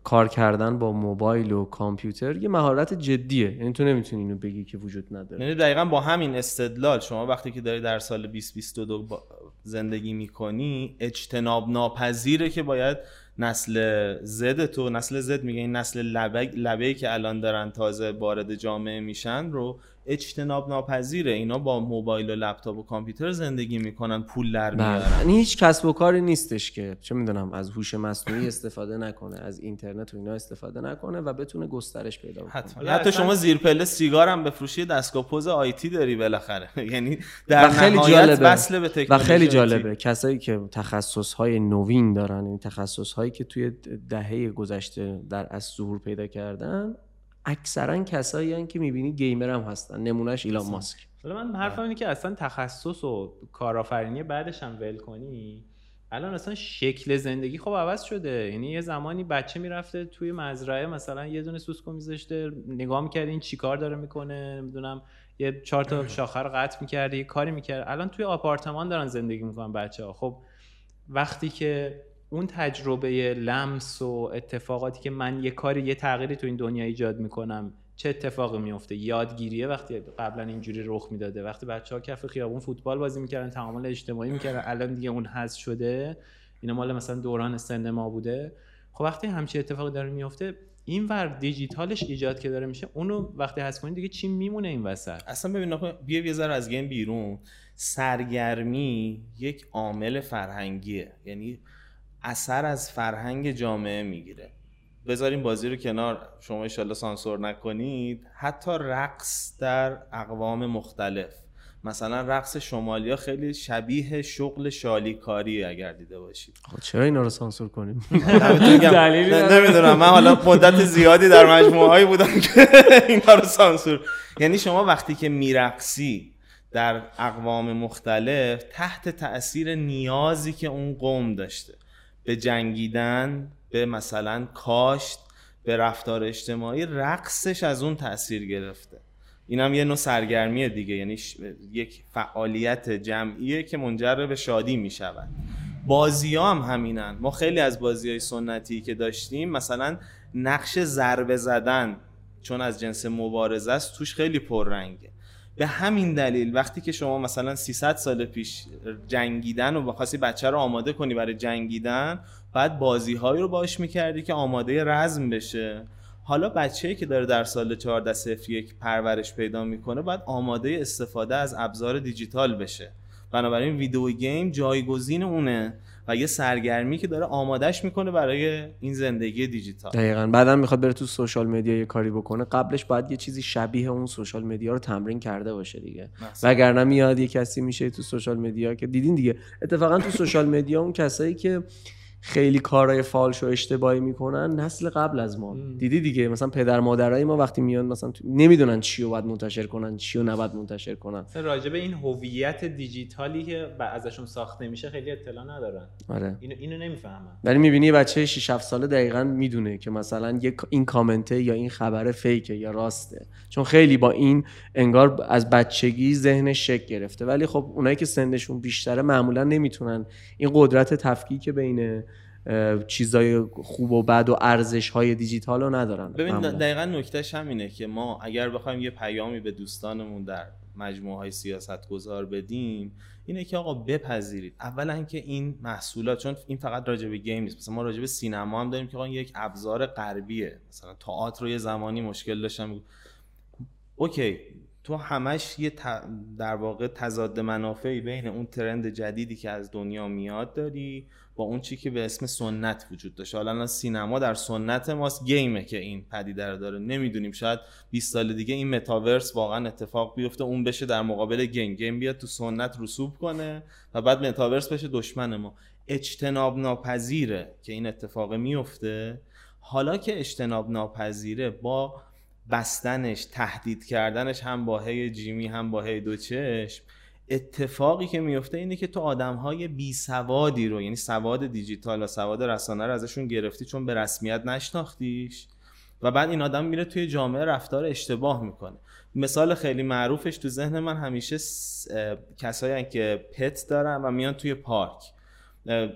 کار کردن با موبایل و کامپیوتر یه مهارت جدیه. یعنی تو نمی‌تونی اینو بگی که وجود نداره. یعنی دقیقا با همین استدلال شما وقتی که داری در سال 2022 زندگی می‌کنی اجتناب ناپذیره که باید نسل زد تو نسل زد میگه این نسل لبه لبه که الان دارن تازه وارد جامعه میشن رو اجتناب ناپذیره اینا با موبایل و لپتاپ و کامپیوتر زندگی می‌کنن پول در بله. میارن یعنی هیچ کسب و کاری نیستش که چه می‌دونم از هوش مصنوعی استفاده نکنه از اینترنت و اینا استفاده نکنه و بتونه گسترش پیدا کنه حتی اصلا- شما زیر پله سیگار هم بفروشی دستگاه پوز آیتی داری بالاخره (laughs) یعنی در و خیلی نهایت جالبه. وصل به و خیلی آیتی. جالبه کسایی که تخصص های نوین دارن این تخصص هایی که توی دهه گذشته در از ظهور پیدا کردن اکثرا کسایی هن که می‌بینی گیمر هم هستن نمونهش ایلان ماسک. حالا من حرفم اینه که اصلا تخصص و کارآفرینی بعدش هم ول کنی. الان اصلا شکل زندگی خب عوض شده. یعنی یه زمانی بچه می‌رفته توی مزرعه مثلا یه دونه سوسکو میذاشته نگاه می‌کرد این چیکار داره می‌کنه نمی‌دونم یه چهار تا (clears throat) شاخه رو قطع می‌کرده یه کاری می‌کرد الان توی آپارتمان دارن زندگی می‌کنن بچه ها خب وقتی که اون تجربه لمس و اتفاقاتی که من یه کاری یه تغییری تو این دنیا ایجاد می‌کنم چه اتفاقی میفته یادگیریه وقتی قبلا اینجوری رخ می‌داده. وقتی بچه ها کف خیابون فوتبال بازی می‌کردن تعامل اجتماعی می‌کردن الان دیگه اون حذف شده. اینا مال مثلا دوران سن ما بوده. خب وقتی همچین اتفاقی داره میفته این ور دیجیتالش ایجاد که داره میشه اونو وقتی حذف کنی دیگه چی میمونه این وسط؟ اصلا ببین بیا یه ذره از گیم بیرون. سرگرمی یک عامل فرهنگیه. یعنی اثر از فرهنگ جامعه می‌گیره. بذاریم بازی رو کنار. شما ایشالله سانسور نکنید. حتی رقص در اقوام مختلف. مثلا رقص شمالیا خیلی شبیه شغل شالیکاری اگر دیده باشید. خب چرا اینا رو سانسور کنیم؟ (laughs) دلیلی نمی‌دونم. من حالا مدت زیادی در مجموعه هایی بودم که (laughs) اینا رو سانسور. یعنی شما وقتی که میرقصی در اقوام مختلف تحت تاثیر نیازی که اون قوم داشته. به جنگیدن به مثلا کاشت به رفتار اجتماعی رقصش از اون تاثیر گرفته. این هم یه نوع سرگرمی دیگه یعنی ش- یک فعالیت جمعیه که منجر به شادی می شود بازی ها هم همینن. ما خیلی از بازی های سنتی که داشتیم مثلا نقش ضربه زدن چون از جنس مبارزه است توش خیلی پررنگه. به همین دلیل وقتی که شما مثلا 300 سال پیش جنگیدن و بخواستی بچه رو آماده کنی برای جنگیدن بعد بازی هایی رو باش می‌کردی که آماده رزم بشه. حالا بچه‌ای که داره در سال 14 صفر یک پرورش پیدا می‌کنه باید آماده استفاده از ابزار دیجیتال بشه. بنابراین video game جایگزین اونه. و یه سرگرمی که داره آمادهش می‌کنه برای این زندگی دیجیتال. دقیقا. بعدم می‌خواد بره تو social media یه کاری بکنه. قبلش باید یه چیزی شبیه اون social media رو تمرین کرده باشه دیگه. وگرنه میاد یه کسی میشه تو social media که دیدین دیگه. اتفاقا تو social media اون کسایی که خیلی کارهای فالش و اشتباهی می‌کنن نسل قبل از ما. دیدی دیگه مثلا پدر مادرای ما وقتی میان مثلا تو- نمی‌دونن چی رو باید منتشر کنن چی رو نباید منتشر کنن. مثلا راجع به این هویت دیجیتالی که ازشون ساخته میشه خیلی اطلاع ندارن. آره. اینو اینو نمی‌فهمن. ولی می‌بینی یه بچه 6 7 ساله دقیقا می‌دونه که مثلا یک این کامنته یا این خبر فیکه یا راسته. چون خیلی با این انگار از بچگی ذهنش شک گرفته. ولی خب اونایی که سنشون بیشتره معمولا نمی‌تونن این قدرت تفکیک بین چیزای خوب و بد و ارزش های دیجیتال رو ندارن. ببین. دقیقا نکتهش همینه که ما اگر بخوایم یه پیامی به دوستانمون در مجموعه های سیاست گذار بدیم اینه که آقا بپذیرید. اولا که این محصولات چون این فقط راجع به game نیست مثلا ما راجع به سینما هم داریم که آقا این یک ابزار غربیه مثلا تئاتر رو یه زمانی مشکل داشتن. OK تو همش یه در واقع تضاد منافعی بین اون trend جدیدی که از دنیا میاد داری با اون چی که به اسم سنت وجود داشته. حالا سینما در سنت ماست game ه که این پدیده رو داره. نمی‌دونیم شاید 20 سال دیگه این متاورس واقعا اتفاق بیفته اون بشه در مقابل game game بیاد تو سنت رسوب کنه و بعد متاورس بشه دشمن ما. اجتناب ناپذیره که این اتفاق میفته. حالا که اجتناب ناپذیره با بستنش تهدید کردنش هم با هی جیمی هم با هی دو چشم. اتفاقی که میفته اینه که تو آدم های بی سوادی رو یعنی سواد دیجیتال و سواد رسانه رو ازشون گرفتی چون به رسمیت نشناختیش. و بعد این آدم میره توی جامعه رفتار اشتباه می‌کنه. مثال خیلی معروفش تو ذهن من همیشه س- کسایی که پت دارن و میان توی پارک.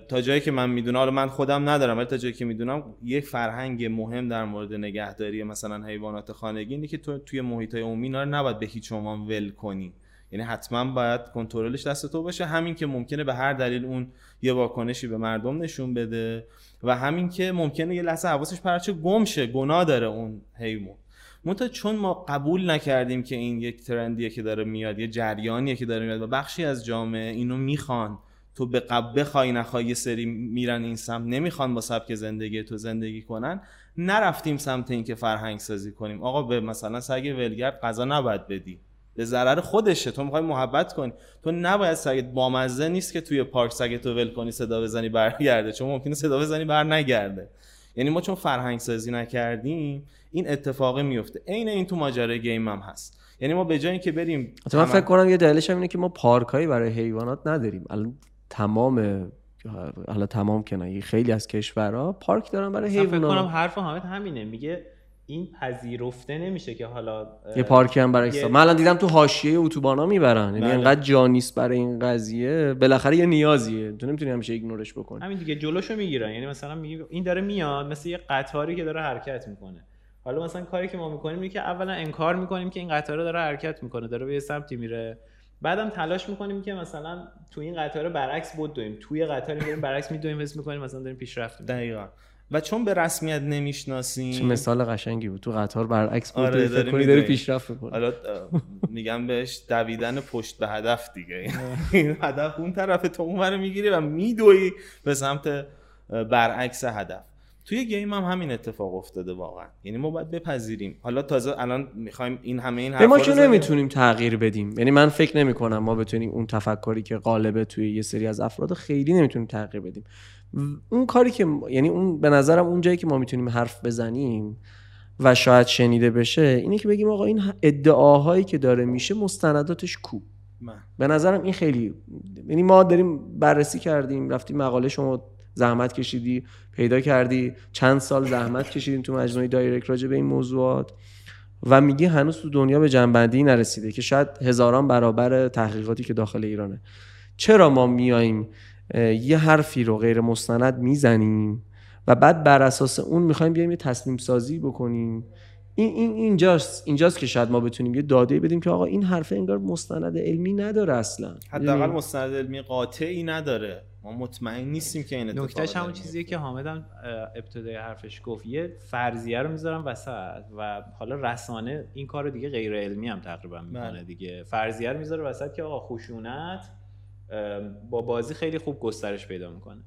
تا جایی که من می‌دونم حالا من خودم ندارم ولی تا جایی که می‌دونم یک فرهنگ مهم در مورد نگهداری مثلا حیوانات خانگی اینه که تو توی محیط های عمومی رو نباید به هیچ عنوان ول کنی. یعنی حتما باید کنترلش دست تو باشه. همین که ممکنه به هر دلیل اون یه واکنشی به مردم نشون بده و همین که ممکنه یه لحظه حواسش پرچه گم شه گناه داره اون حیوان. منتها چون ما قبول نکردیم که این یک ترندیه که داره میاد یه جریانیه که داره میاد و بخشی از جامعه اینو می‌خوان تو به قبل بخوای نخوای یه سری میرن این سمت نمی‌خوان با سبک زندگی تو زندگی کنن. نرفتیم سمت اینکه فرهنگ سازی کنیم. آقا به مثلا سگ ولگرد غذا نباید بدی. به ضرر خودشه. تو می‌خوای محبت کنی. تو نباید سگت بامزه نیست که توی پارک سگت تو ول کنی صدا بزنی برگرده. چون ممکنه صدا بزنی بر نگرده. یعنی ما چون فرهنگ سازی نکردیم این اتفاق میفته عین این تو ماجرای گیم هم هست. یعنی ما به جای اینکه بریم من فکر کنم یه دلیلش هم اینه که ما پارکایی برای حیوانات نداریم. الان تمام حالا تمام نه خیلی از کشورها پارک دارن برای حیوانات فکر کنم حرف حامد همینه. میگه این پذیرفته نمیشه که حالا یه پارکی هم برای من الان دیدم تو حاشیه اتوبانا می‌برن. یعنی انقدر جا نیست برای این قضیه. بالاخره یه نیازیه. تو نمی‌تونی همیشه ایگنورش بکنی. همین دیگه جلوشو می‌گیرن. یعنی مثلا میگه این داره میاد مثل یه قطاری که داره حرکت می‌کنه. حالا مثلا کاری که ما می‌کنیم اینه که اولا انکار می‌کنیم که این قطار داره حرکت می‌کنه. داره به یه سمتی میره. بعدم تلاش می‌کنیم که مثلا تو این قطار برعکس بدویم. توی قطار میریم برعکس میدویم حس می‌کنیم مثلا داریم پیشرفت دقیقاً. و چون به رسمیت نمی‌شناسیم. چه مثال قشنگی بود. تو قطار برعکس بود آره داری, داری پیشرفت می‌کنه حالا میگم بهش دویدن پشت به هدف دیگه. این هدف اون طرف تو اون می‌گیری و میدوی به سمت برعکس هدف. توی گیم هم همین اتفاق افتاده واقعا. یعنی ما باید بپذیریم. حالا تازه الان می‌خوایم این همه این ما که نمی‌تونیم تغییر بدیم. یعنی من فکر نمی کنم ما بتونیم اون تفکری که غالبه توی یه سری از افراد خیلی نمی‌تونیم تغییر بدیم. اون کاری که یعنی اون به نظرم اون جایی که ما می‌تونیم حرف بزنیم و شاید شنیده بشه اینه که بگیم آقا این ادعاهایی که داره میشه مستنداتش کو. به نظرم این خیلی یعنی ما داریم بررسی کردیم رفتیم مقاله شما زحمت کشیدی پیدا کردی. چند سال زحمت کشیدیم تو مجموعه دایرکت راجع به این موضوعات. و میگی هنوز تو دنیا به جنبندی نرسیده که شاید هزاران برابر تحقیقاتی که داخل ایرانه. چرا ما میاییم یه حرفی رو غیر مستند می‌زنیم و بعد بر اساس اون می‌خوایم بیایم یه تصمیم سازی بکنیم؟ این این اینجاست اینجاست که شاید ما بتونیم یه داده بدیم که آقا این حرف انگار مستند علمی نداره اصلا. حداقل یعنی مستند علمی قاطعی نداره. ما مطمئن نیستیم که این نکتهش همون چیزیه که حامدم ابتدای حرفش گفت. یه فرضیه رو می‌ذارم وسط و حالا رسانه این کار دیگه غیر علمی هم تقریبا می‌کنه بله. دیگه. فرضیه رو می‌ذاره وسط که آقا خشونت با بازی خیلی خوب گسترش پیدا می‌کنه.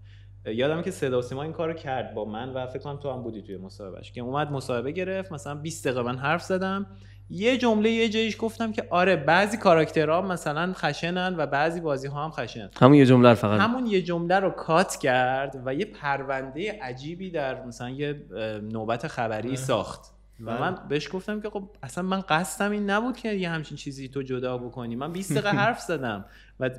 یادم که صدا و سیما این کارو کرد با من و فکر کنم تو هم بودی توی مصاحبهش که اومد مصاحبه گرفت مثلا 20 دقیقه من حرف زدم. یه جمله یه جایش گفتم که آره بعضی کاراکترها مثلا خشنن و بعضی بازی ها هم خشن. همون یه جمله فقط. همون یه جمله رو کات کرد و یه پرونده عجیبی در مثلا یه نوبت خبری ساخت. و بله. من بهش گفتم که خب اصلا من قصدم این نبود که یه همچین چیزی تو جدا بکنی. من 20 دقیقه حرف (laughs) زدم و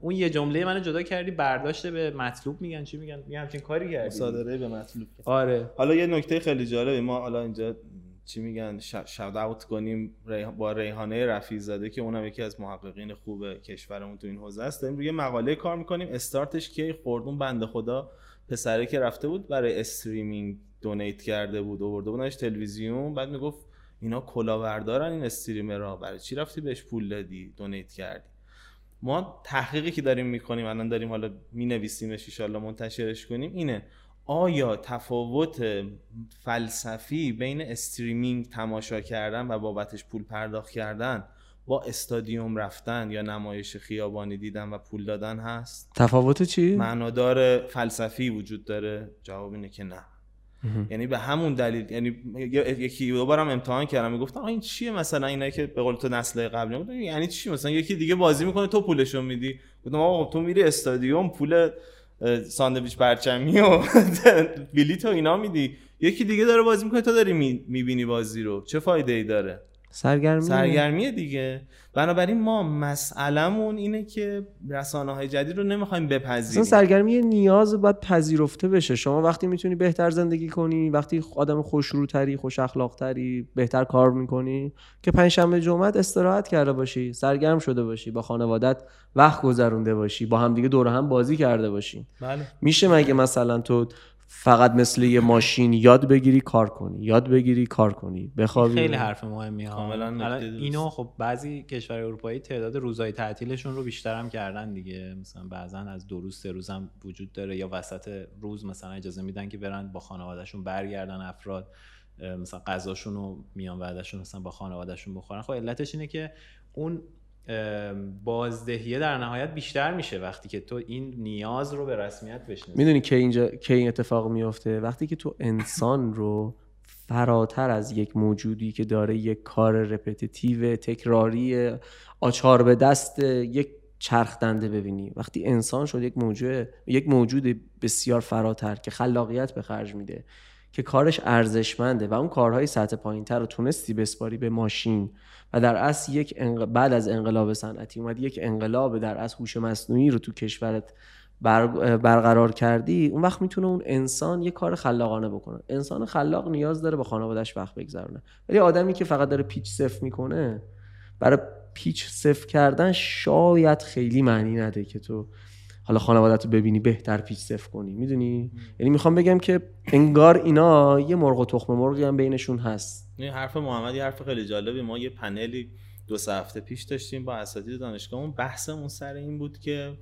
اون یه جمله منو جدا کردی برداشته به مطلوب میگن. چی میگن؟ یه همچین کاری کردی. مصادره به مطلوب. آره. حالا یه نکته خیلی جالبه. ما حالا اینجا چی میگن shout out کنیم با ریحانه رفیع زاده که اونم یکی از محققین خوب کشورمون تو این حوزه است. داریم روی مقاله کار می‌کنیم. استارتش کی خورد اون بنده خدا پسره که رفته بود برای streaming donate کرده بود آورده بودنش تلویزیون. بعد می‌گفت اینا کلاهبردارن این streamer ها برای چی رفتی بهش پول دادی؟ donate کردی. ما تحقیقی که داریم می‌کنیم الان داریم حالا مینویسیمش ان منتشرش کنیم اینه. آیا تفاوت فلسفی بین استریمینگ تماشا کردن و بابتش پول پرداخت کردن با استادیوم رفتن یا نمایش خیابانی دیدن و پول دادن هست؟ تفاوت چی؟ معنادار فلسفی وجود داره. جواب اینه که نه. یعنی به همون دلیل یعنی یکی دو بارم امتحان کردم می‌گفتم این چیه مثلا اینا که به قول تو نسل قبلی؟ بود یعنی چی؟ مثلا یکی دیگه بازی می‌کنه تو پولشو میدی. گفتم آقا تو میری استادیوم پول ساندویچ پرچمی و (laughs) بلیط و اینا میدی. یکی دیگه داره بازی می‌کنه تو داری می‌بینی بازی رو. چه فایده ای داره؟ سرگرمی سرگرمی دیگه. بنابراین ما مسئلهمون اینه که رسانه های جدید رو نمی‌خوایم اصلا بپذیریم سرگرمی نیاز باید پذیرفته بشه. شما وقتی می‌تونی بهتر زندگی کنی وقتی آدم خوشروتری خوش اخلاقتری بهتر کار می‌کنی که پنجشنبه جمعه استراحت کرده باشی سرگرم شده باشی با خانوادت وقت گذرونده باشی با همدیگه دور هم بازی کرده باشی. بله. میشه مگه مثلا تو فقط مثل یه ماشین یاد بگیری کار کنی. یاد بگیری کار کنی. بخوابی. خیلی حرف مهمی ها. اینو خب بعضی کشور اروپایی تعداد روزهای تعطیلشون رو بیشتر هم کردن دیگه. مثلا بعضا از دو روز سه روز هم وجود داره. یا وسط روز مثلا اجازه میدن که برن با خانوادهشون برگردن افراد. مثلا غذاشون رو میان وعدهشون مثلا با خانوادهشون بخورن. خب علتش اینه که اون بازدهیه در نهایت بیشتر میشه وقتی که تو این نیاز رو به رسمیت بشناسی. می‌دونی که اینجا که این اتفاق میفته وقتی که تو انسان رو فراتر از یک موجودی که داره یک کار رپتیتیو تکراری آچار به دست یک چرخ دنده ببینی. وقتی انسان شد یک موجود یک موجود بسیار فراتر که خلاقیت به خرج میده که کارش ارزشمنده و اون کارهای سطح پایینتر رو تونستی بسپاری به ماشین. و در اصل یک انق- بعد از انقلاب صنعتی اومد یک انقلاب در اصل هوش مصنوعی رو تو کشورت بر- برقرار کردی اون وقت می‌تونه اون انسان یه کار خلاقانه بکنه. انسان خلاق نیاز داره با خانوادهش وقت بگذرونه. ولی آدمی که فقط داره پیچ صفر می‌کنه برای پیچ صفر کردن شاید خیلی معنی نده که تو حالا خانوادت رو ببینی بهتر پیچ صفر کنی. می‌دونی؟ یعنی می‌خوام بگم که انگار اینا یه مرغ و تخم مرغی هم بینشون هست. این حرف محمد یه حرف خیلی جالبی. ما یه پنلی دو سه هفته پیش داشتیم با اساتید دانشگاهمون بحثمون سر این بود که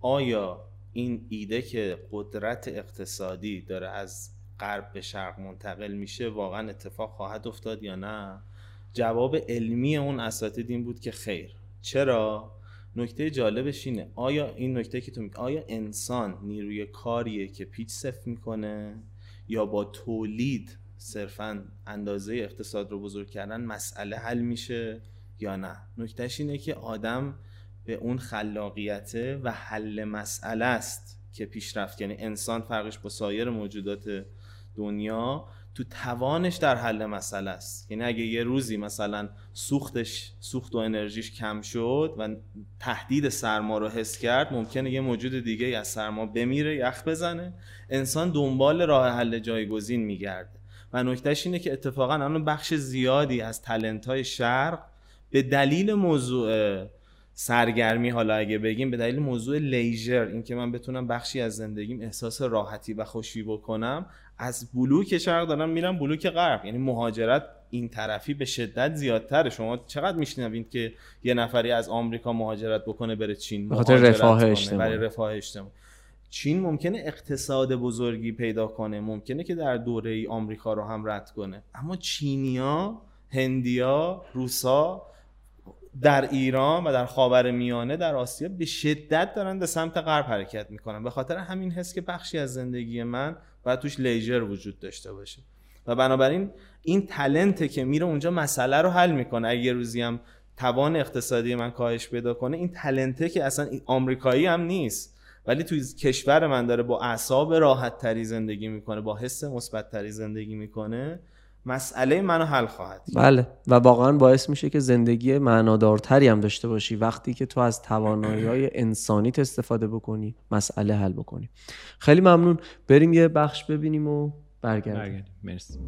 آیا این ایده که قدرت اقتصادی داره از غرب به شرق منتقل میشه واقعا اتفاق خواهد افتاد یا نه؟ جواب علمی اون اساتید این بود که خیر. چرا؟ نکته جالبش اینه. آیا این نکته که تو میگی آیا انسان نیروی کاریه که پیچ صفر می‌کنه یا با تولید صرفا اندازه اقتصاد رو بزرگ کردن مسئله حل میشه یا نه؟ نکتهش اینه که آدم به اون خلاقیته و حل مسئله است که پیشرفت. یعنی انسان فرقش با سایر موجودات دنیا تو توانش در حل مسئله است. یعنی اگه یه روزی مثلا سوختش سوخت و انرژیش کم شد و تهدید سرما رو حس کرد ممکنه یه موجود دیگه از سرما بمیره یخ بزنه. انسان دنبال راه حل جایگزین میگرده. و نکتهش اینه که اتفاقا الان بخش زیادی از تلنت های شرق به دلیل موضوع سرگرمی حالا اگه بگیم به دلیل موضوع لیژر اینکه من بتونم بخشی از زندگیم احساس راحتی و خوشی بکنم از بلوک شرق دارن میرن بلوک غرب. یعنی مهاجرت این طرفی به شدت زیادتره. شما چقدر میشنوید که یه نفری از آمریکا مهاجرت بکنه بره چین به خاطر مهاجرت رفاه اجتماعی. رفاه اجتماعی. چین ممکنه اقتصاد بزرگی پیدا کنه. ممکنه که در دوره ای آمریکا رو هم رد کنه. اما چینیا هندیا روسا در ایران و در خاور میانه در آسیا به شدت دارن به سمت غرب حرکت می‌کنن. به خاطر همین حس که بخشی از زندگی من باید توش لیژر وجود داشته باشه. و بنابراین این تلنته که میره اونجا مسئله رو حل می‌کنه. اگه روزی هم توان اقتصادی من کاهش پیدا کنه این تلنته که اصلا آمریکایی هم نیست. ولی توی کشور من داره با اعصاب راحت تری زندگی می‌کنه با حس مثبت تری زندگی می‌کنه. مسئله منو حل خواهد. بله. و واقعا باعث میشه که زندگی معنادارتری هم داشته باشی. وقتی که تو از توانایی های انسانیت استفاده بکنی مسئله حل بکنی. خیلی ممنون. بریم یه بخش ببینیم و برگردیم. برگردیم. مرسی.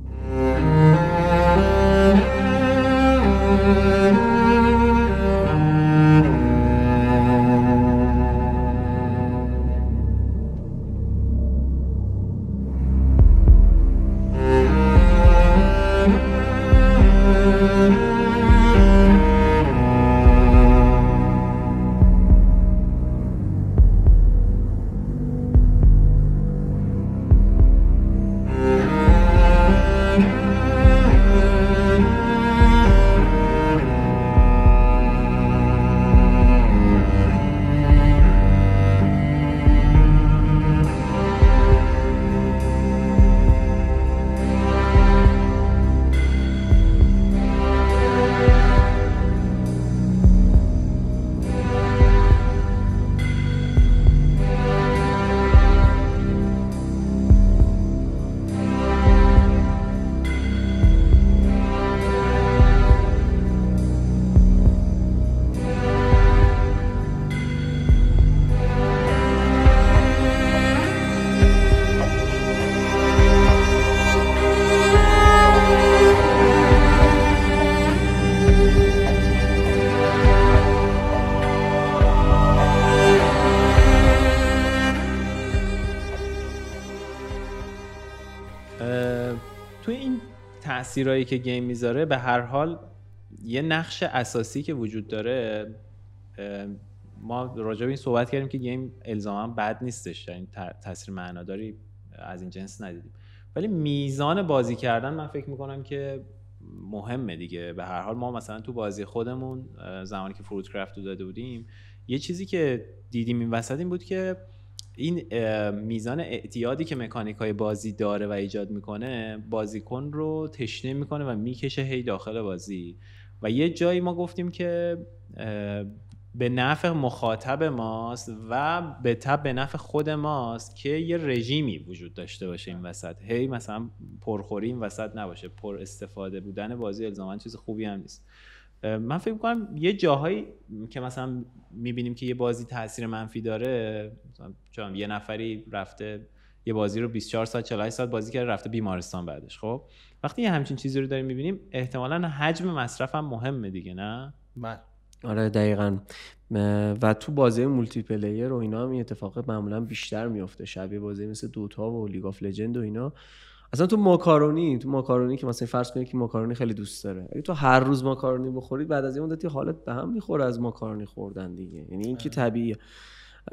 تاثیرایی که گیم می‌ذاره به هر حال یه نقش اساسی که وجود داره ما راجع به این صحبت کردیم که گیم الزاما بد نیستش یعنی تاثیر معناداری از این جنس ندیدیم. ولی میزان بازی کردن من فکر می‌کنم که مهمه دیگه. به هر حال ما مثلا تو بازی خودمون زمانی که فروت کرافت رو داده بودیم یه چیزی که دیدیم این وسط این بود که این میزان اعتیادی که مکانیک های بازی داره و ایجاد می‌کنه بازیکن رو تشنه می‌کنه و می‌کشه هی داخل بازی. و یه جایی ما گفتیم که به نفع مخاطب ماست و به تب به نفع خود ماست که یه رژیمی وجود داشته باشه این وسط. هی مثلا پرخوری این وسط نباشه. پر استفاده بودن بازی الزاما چیز خوبی هم نیست. من فکر می‌کنم یه جاهایی که مثلا می‌بینیم که یه بازی تاثیر منفی داره مثلا یه نفری رفته یه بازی رو 24 ساعت 48 ساعت بازی کرده رفته بیمارستان بعدش خب؟ وقتی یه همچین چیزی رو داریم می‌بینیم احتمالا حجم مصرف هم مهمه دیگه نه؟ بله. آره دقیقا. و تو بازی multiplayer و اینا هم این اتفاق معمولا بیشتر میفته شبیه بازی مثل Dota و League of Legends و اینا. اصلا تو ماکارونی تو ماکارونی که مثلا فرض کنید که ماکارونی خیلی دوست داره. اگه تو هر روز ماکارونی بخورید بعد از این مدتی حالت به هم می‌خوره از ماکارونی خوردن دیگه. یعنی این که آره. طبیعیه.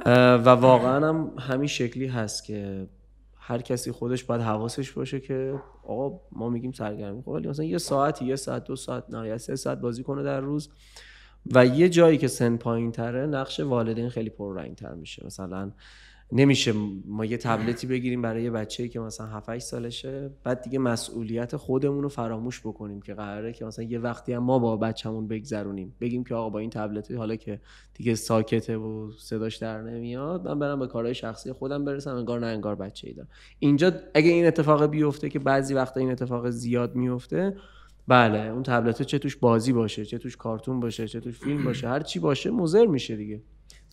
و واقعا هم همین شکلی هست که هر کسی خودش باید حواسش باشه که آقا ما میگیم سرگرمی. خب ولی مثلا یه ساعتی یه ساعت دو ساعت نه یا سه ساعت بازی کنه در روز و یه جایی که سن پایین تره نقش والدین خیلی پررنگ تر میشه. مثلا نمیشه ما یه تبلتی بگیریم برای یه بچه‌ای که مثلا 7 8 سالشه بعد دیگه مسئولیت خودمون رو فراموش بکنیم که قراره که مثلا یه وقتی هم ما با بچه‌مون بگذرونیم. بگیم که آقا با این تبلت حالا که دیگه ساکته و صداش در نمیاد من برم به کارهای شخصی خودم برسم انگار نه انگار بچه‌ای دارم. اینجا اگه این اتفاق بیفته که بعضی وقتا این اتفاق زیاد میفته بله اون تبلت چه توش بازی باشه چه توش کارتون باشه چه توش فیلم باشه هر چی باشه مضر میشه دیگه.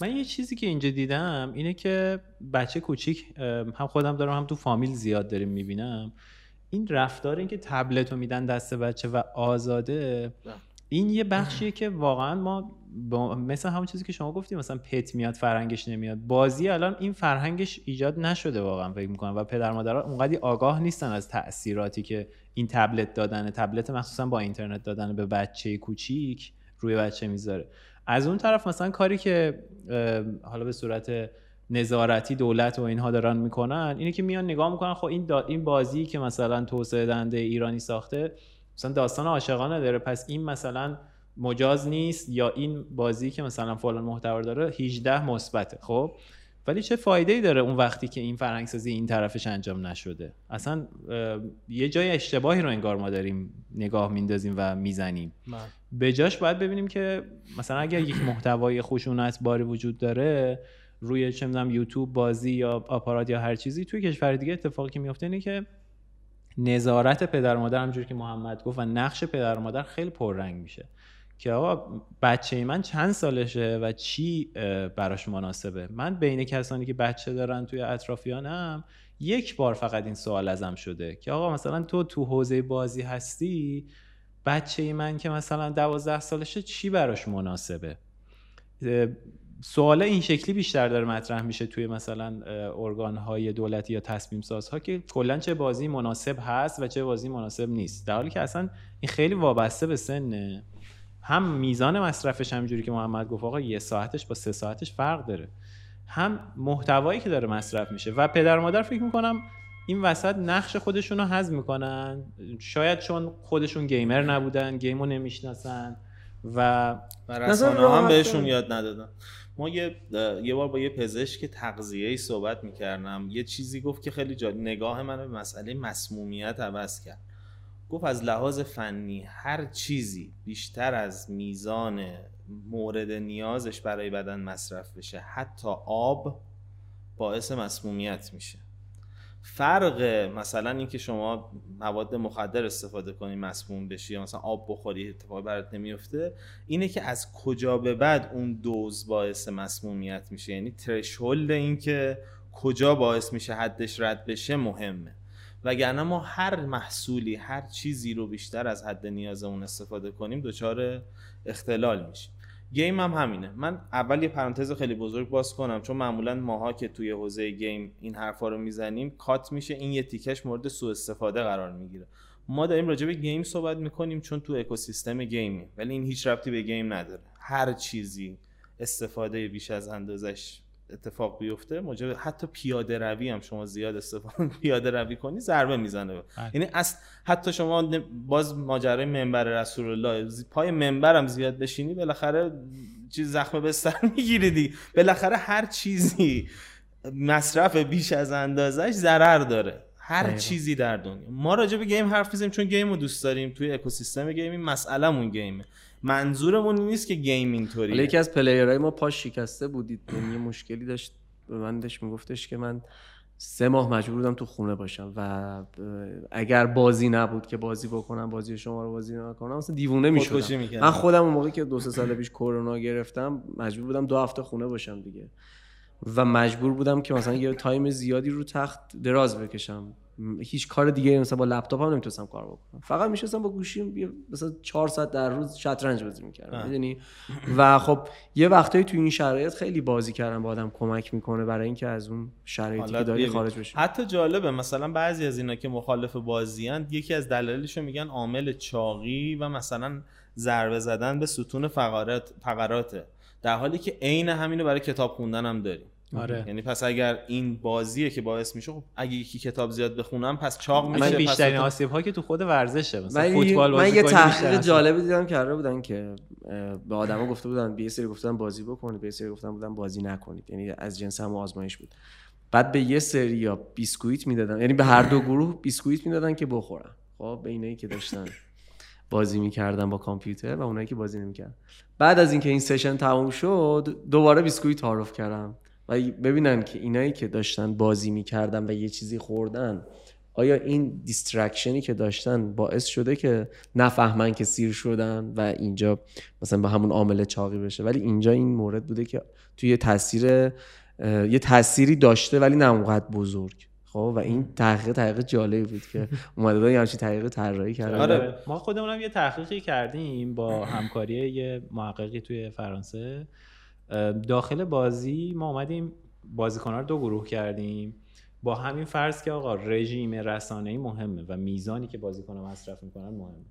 من یه چیزی که اینجا دیدم اینه که بچه کوچیک هم خودم دارم هم تو فامیل زیاد داریم می‌بینم. این رفتار این که تبلت رو میدن دست بچه و آزاده این یه بخشیه که واقعا ما مثل همون چیزی که شما گفتیم مثلا پت میاد فرهنگش نمیاد. بازی الان این فرهنگش ایجاد نشده واقعا فکر می‌کنم و پدر مادرها اونقدی آگاه نیستن از تاثیراتی که این تبلت دادن تبلت مخصوصا با اینترنت دادن به بچه کوچیک روی بچه می‌ذاره. از اون طرف مثلا کاری که حالا به صورت نظارتی دولت و اینها دارن می‌کنن اینه که میان نگاه می‌کنن خب این این بازی که مثلا توسعه دنده ایرانی ساخته مثلا داستان عاشقانه داره پس این مثلا مجاز نیست یا این بازی که مثلا فلان محتوا داره 18 مثبته خب؟ ولی چه فایده ای داره اون وقتی که این فرهنگسازی این طرفش انجام نشده؟ اصلا یه جای اشتباهی رو انگار ما داریم نگاه میندازیم و می‌زنیم. بله. به جاش باید ببینیم که مثلا اگر یک محتوای خشونت باری وجود داره روی چه می‌دونم یوتیوب بازی یا آپارات یا هر چیزی توی کشور دیگه اتفاقی که میفته اینه که نظارت پدر مادر همجوری که محمد گفت و نقش پدر مادر خیلی پررنگ میشه. که آقا بچه من چند سالشه و چی براش مناسبه؟ من بین کسانی که بچه دارن توی اطرافیانم یک بار فقط این سوال ازم شده که آقا مثلا تو تو حوزه بازی هستی؟ بچه من که مثلا دوازده سالشه چی براش مناسبه؟ سوال این شکلی بیشتر داره مطرح میشه توی مثلا ارگان های دولتی یا تصمیم سازها که کلا چه بازی مناسب هست و چه بازی مناسب نیست. در حالی که اصلا این خیلی وابسته به سنه. هم میزان مصرفش همجوری که محمد گفت آقا یه ساعتش با سه ساعتش فرق داره. هم محتوایی که داره مصرف میشه و پدر مادر فکر می‌کنم این وسط نقش خودشون رو حذف می‌کنن. شاید چون خودشون گیمر نبودن گیمو نمی‌شناسن و رسانه هم بهشون یاد ندادن. ما یه یه بار با یه پزشک تغذیه ای صحبت می‌کردم. یه چیزی گفت که خیلی جالب نگاه من به مسئله مسمومیت عوض کرد. گفت از لحاظ فنی هر چیزی بیشتر از میزان مورد نیازش برای بدن مصرف بشه حتی آب باعث مسمومیت میشه. فرق مثلا اینکه شما مواد مخدر استفاده کنی مسموم بشی یا مثلا آب بخوری اتفاقی برات نمیفته اینه که از کجا به بعد اون دوز باعث مسمومیت میشه؟ یعنی ترشولد اینکه کجا باعث میشه حدش رد بشه مهمه. وگرنه ما هر محصولی هر چیزی رو بیشتر از حد نیازمون استفاده کنیم دچار اختلال میشیم. game هم همینه. من اول یه پرانتز خیلی بزرگ باز کنم چون معمولا ماها که توی حوزه game این حرفا رو می‌زنیم cut میشه این یه تیکش مورد سوء استفاده قرار می‌گیره. ما داریم راجع به game صحبت می‌کنیم چون تو اکوسیستم game ی ولی این هیچ ربطی به game نداره. هر چیزی استفاده بیش از اندازش اتفاق بیفته موجب حتی پیاده روی هم شما زیاد استفاده (laughs) پیاده روی کنی ضربه می‌زنه. بله. یعنی از حتی شما باز ماجرای منبر رسول الله پای منبرم زیاد بشینی بالاخره چیز زخم بستر (laughs) می‌گیری دی بالاخره هر چیزی مصرف بیش از اندازش ضرر داره. هر. چیزی در دنیا. ما راجع به game حرف می‌زنیم چون game رو دوست داریم. توی اکوسیستم game ی مسئلهمون game ه. منظورمون نیست که game اینطوریه. یکی از player های ما پاش شکسته بودید. یه مشکلی داشت. به من داشت میگفتش که من سه ماه مجبور بودم تو خونه باشم و اگر بازی نبود که بازی بکنم بازی شما رو بازی نکنم مثلا دیوونه می‌شدم. من خودم اون موقعی که دو سه سال پیش کرونا گرفتم مجبور بودم دو هفته خونه باشم دیگه. و مجبور بودم که مثلا یه تایم زیادی رو تخت دراز بکشم. هیچ کار دیگه مثلا با لپتاپ هم نمی‌تونستم کار بکنم فقط میشستم با گوشیم مثلا چهار ساعت در روز شطرنج بازی می‌کردم. می‌دونی و خب یه وقتایی تو این شرایط خیلی بازی کردن با آدم کمک می‌کنه برای اینکه از اون شرایطی که داری. خارج بشی حتی جالبه مثلا بعضی از اینا که مخالف بازیان یکی از دلایلشو میگن عامل چاقی و مثلا ضربه زدن به ستون فقرات فقراته در حالی که عین همینو برای کتاب خوندن هم داریم آره. یعنی پس اگر این بازیه که باعث میشه خب اگه یکی کتاب زیاد بخونم پس چاق میشه من پس بیشترین آسیب ها که تو خود ورزشه. مثلا من, فوتبال من بازی یه کنی تحقیق جالبی دیدم کرده بودن که به آدما گفته بودن به یه سری گفتن بازی بکنید به یه سری گفتن بودن بازی نکنید. یعنی از جنس هم آزمایش بود. بعد به یه سری یا بیسکویت می‌دادن. یعنی به هر دو گروه بیسکویت می‌دادن که بخورن. خب به اینایی که داشتن بازی می‌کردن با کامپیوتر و اونایی که بازی نمی‌کردن. بعد از اینکه این session تموم شد دوباره بیسکویت تعارف کردم. و ببینن که اینایی که داشتن بازی می‌کردن و یه چیزی خوردن آیا این distraction ی که داشتن باعث شده که نفهمن که سیر شدن و اینجا مثلا به همون عامل چاقی بشه؟ ولی اینجا این مورد بوده که توی تاثیر یه تأثیری داشته ولی نه اونقدر بزرگ. خب؟ و این تحقیق تحقیق جالبی بود که اومده بودن یه همچین تحقیق طراحی کردن آره. ما خودمون هم یه تحقیقی کردیم با همکاری یه محققی توی فرانسه. داخل بازی ما اومدیم بازیکن‌ها رو دو گروه کردیم. با همین فرض که آقا رژیم رسانه‌ای مهمه و میزانی که بازیکن‌ها مصرف می‌کنن مهمه.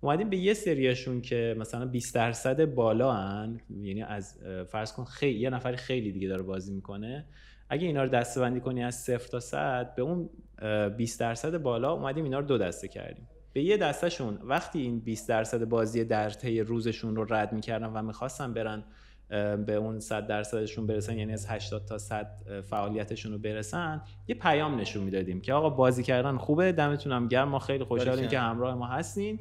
اومدیم به یه سریاشون که مثلا 20 درصد بالا هن. یعنی از فرض کن خیلی یه نفری خیلی دیگه داره بازی می‌کنه. اگه اینا رو دسته بندی کنی از صفر تا صد به اون اه، 20 درصد بالا اومدیم اینا رو دو دسته کردیم. به یه دستهشون وقتی این 20 درصد بازی در طی روزشون رو رد می‌کردن و می‌خواستن برن به اون 100 درصدشون برسن یعنی از 80 تا 100 فعالیتشون رو برسن یه پیام نشون می‌دادیم که آقا بازی کردن خوبه دمتون هم گرم ما خیلی خوشحالیم. که همراه ما هستین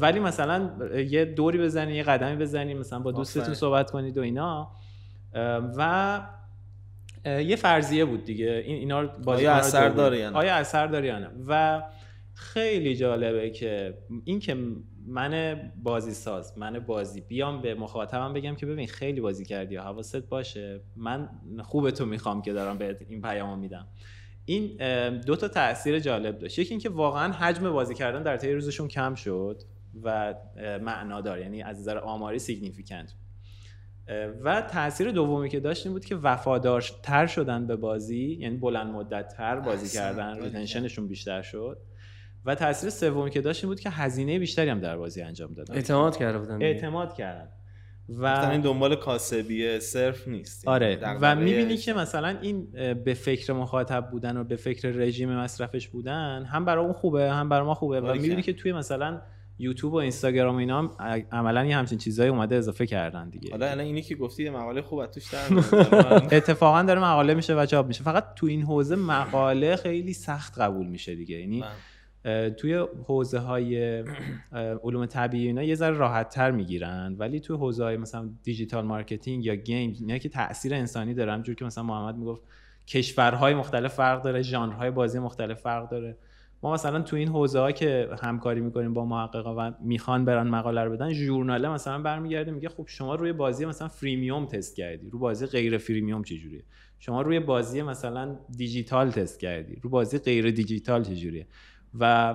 ولی مثلا یه دوری بزنین یه قدمی بزنین مثلا با دوستتون. صحبت کنید و اینا و یه فرضیه بود دیگه این اینا رو بازیکن‌ها آیا اثر داره یا نه؟ آیا اثر داره یا نه و خیلی جالبه که این که من بازی ساز من بازی بیام به مخاطبم بگم که ببین خیلی بازی کردی و حواست باشه. من خوب تو می‌خوام که دارم بهت این پیامو میدم. این دو تا تاثیر جالب داشت. یکی اینکه واقعا حجم بازی کردن در طی روزشون کم شد و اه، معنادار یعنی از نظر آماری significant و تاثیر دومی که داشت این بود که وفادارتر شدن به بازی یعنی بلند مدت تر بازی کردن. retention شون بیشتر شد. و تاثیر سومی که داشت این بود که هزینه بیشتری هم در بازی انجام دادن. اعتماد کرده بودن. اعتماد کردن. گفتن این و دنبال کاسبیه صرف نیست. یعنی آره. و می‌بینی که مثلا این به فکر مخاطب بودن و به فکر رژیم مصرفش بودن هم برای اون خوبه هم برای ما خوبه. و باریکلا. می‌بینی که. توی مثلا یوتیوب و اینستاگرام و اینا هم عملا یه همچین چیزایی اومده اضافه کردن دیگه. حالا الان اینی که گفتی مقاله خوب از توش در میاد. (laughs) اتفاقا داره مقاله میشه و چاپ میشه. فقط تو این حوزه مقاله خیلی سخت قبول میشه دیگه. یعنی اه، توی حوزه های علوم طبیعی اینا یه ذره راحت تر می‌گیرن. ولی توی حوزه های مثلا digital marketing یا game اینا که تاثیر انسانی داره. همجور که مثلا محمد می‌گفت کشورهای مختلف فرق داره ژانرهای بازی مختلف فرق داره. ما مثلا تو این حوزه ها که همکاری می‌کنیم با محققا و می‌خوان برن مقاله رو بدن ژورناله مثلا برمیگرده میگه خب شما روی بازی مثلا freemium تست کردی. رو بازی غیر freemium چجوریه؟ شما روی بازی مثلا دیجیتال تست کردی. رو بازی غیر دیجیتال چجوریه؟ و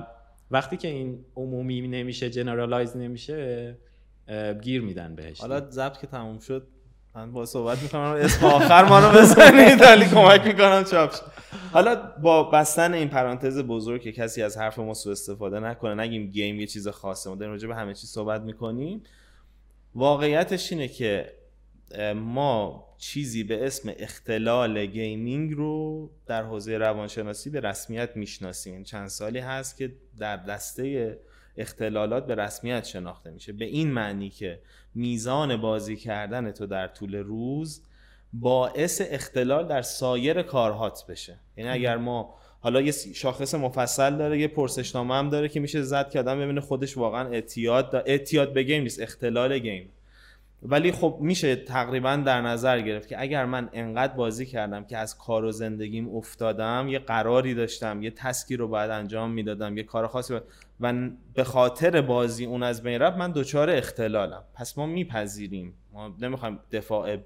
وقتی که این عمومی نمیشه generalize نمیشه گیر میدن بهش حالا ضبط که تموم شد من با صحبت می‌کنم اسم آخر ما رو بزنید ولی کمک می‌کنم چاپ. حالا با بستن این پرانتز بزرگ که کسی از حرف ما سو استفاده نکنه نگیم game یه چیز خاصه ما داریم راجع به همه چیز صحبت می‌کنیم واقعیتش اینه که ما چیزی به اسم اختلال gaming رو در حوزه روانشناسی به رسمیت می‌شناسیم. چند سالی هست که در دسته اختلالات به رسمیت شناخته میشه. به این معنی که میزان بازی کردن تو در طول روز باعث اختلال در سایر کارهات بشه. یعنی اگر ما حالا یه شاخص مفصل داره یه پرسشنامه هم داره که میشه زد که آدم ببینه خودش واقعا اعتیاد اعتیاد به گیم نیست اختلال گیم. ولی خب میشه تقریبا در نظر گرفت که اگر من انقدر بازی کردم که از کار و زندگیم افتادم یه قراری داشتم یه تسکی رو باید انجام می‌دادم یه کار خاصی باید و به خاطر بازی اون از بین رفت من دچار اختلالم. پس ما میپذیریم. ما نمی‌خوایم دفاع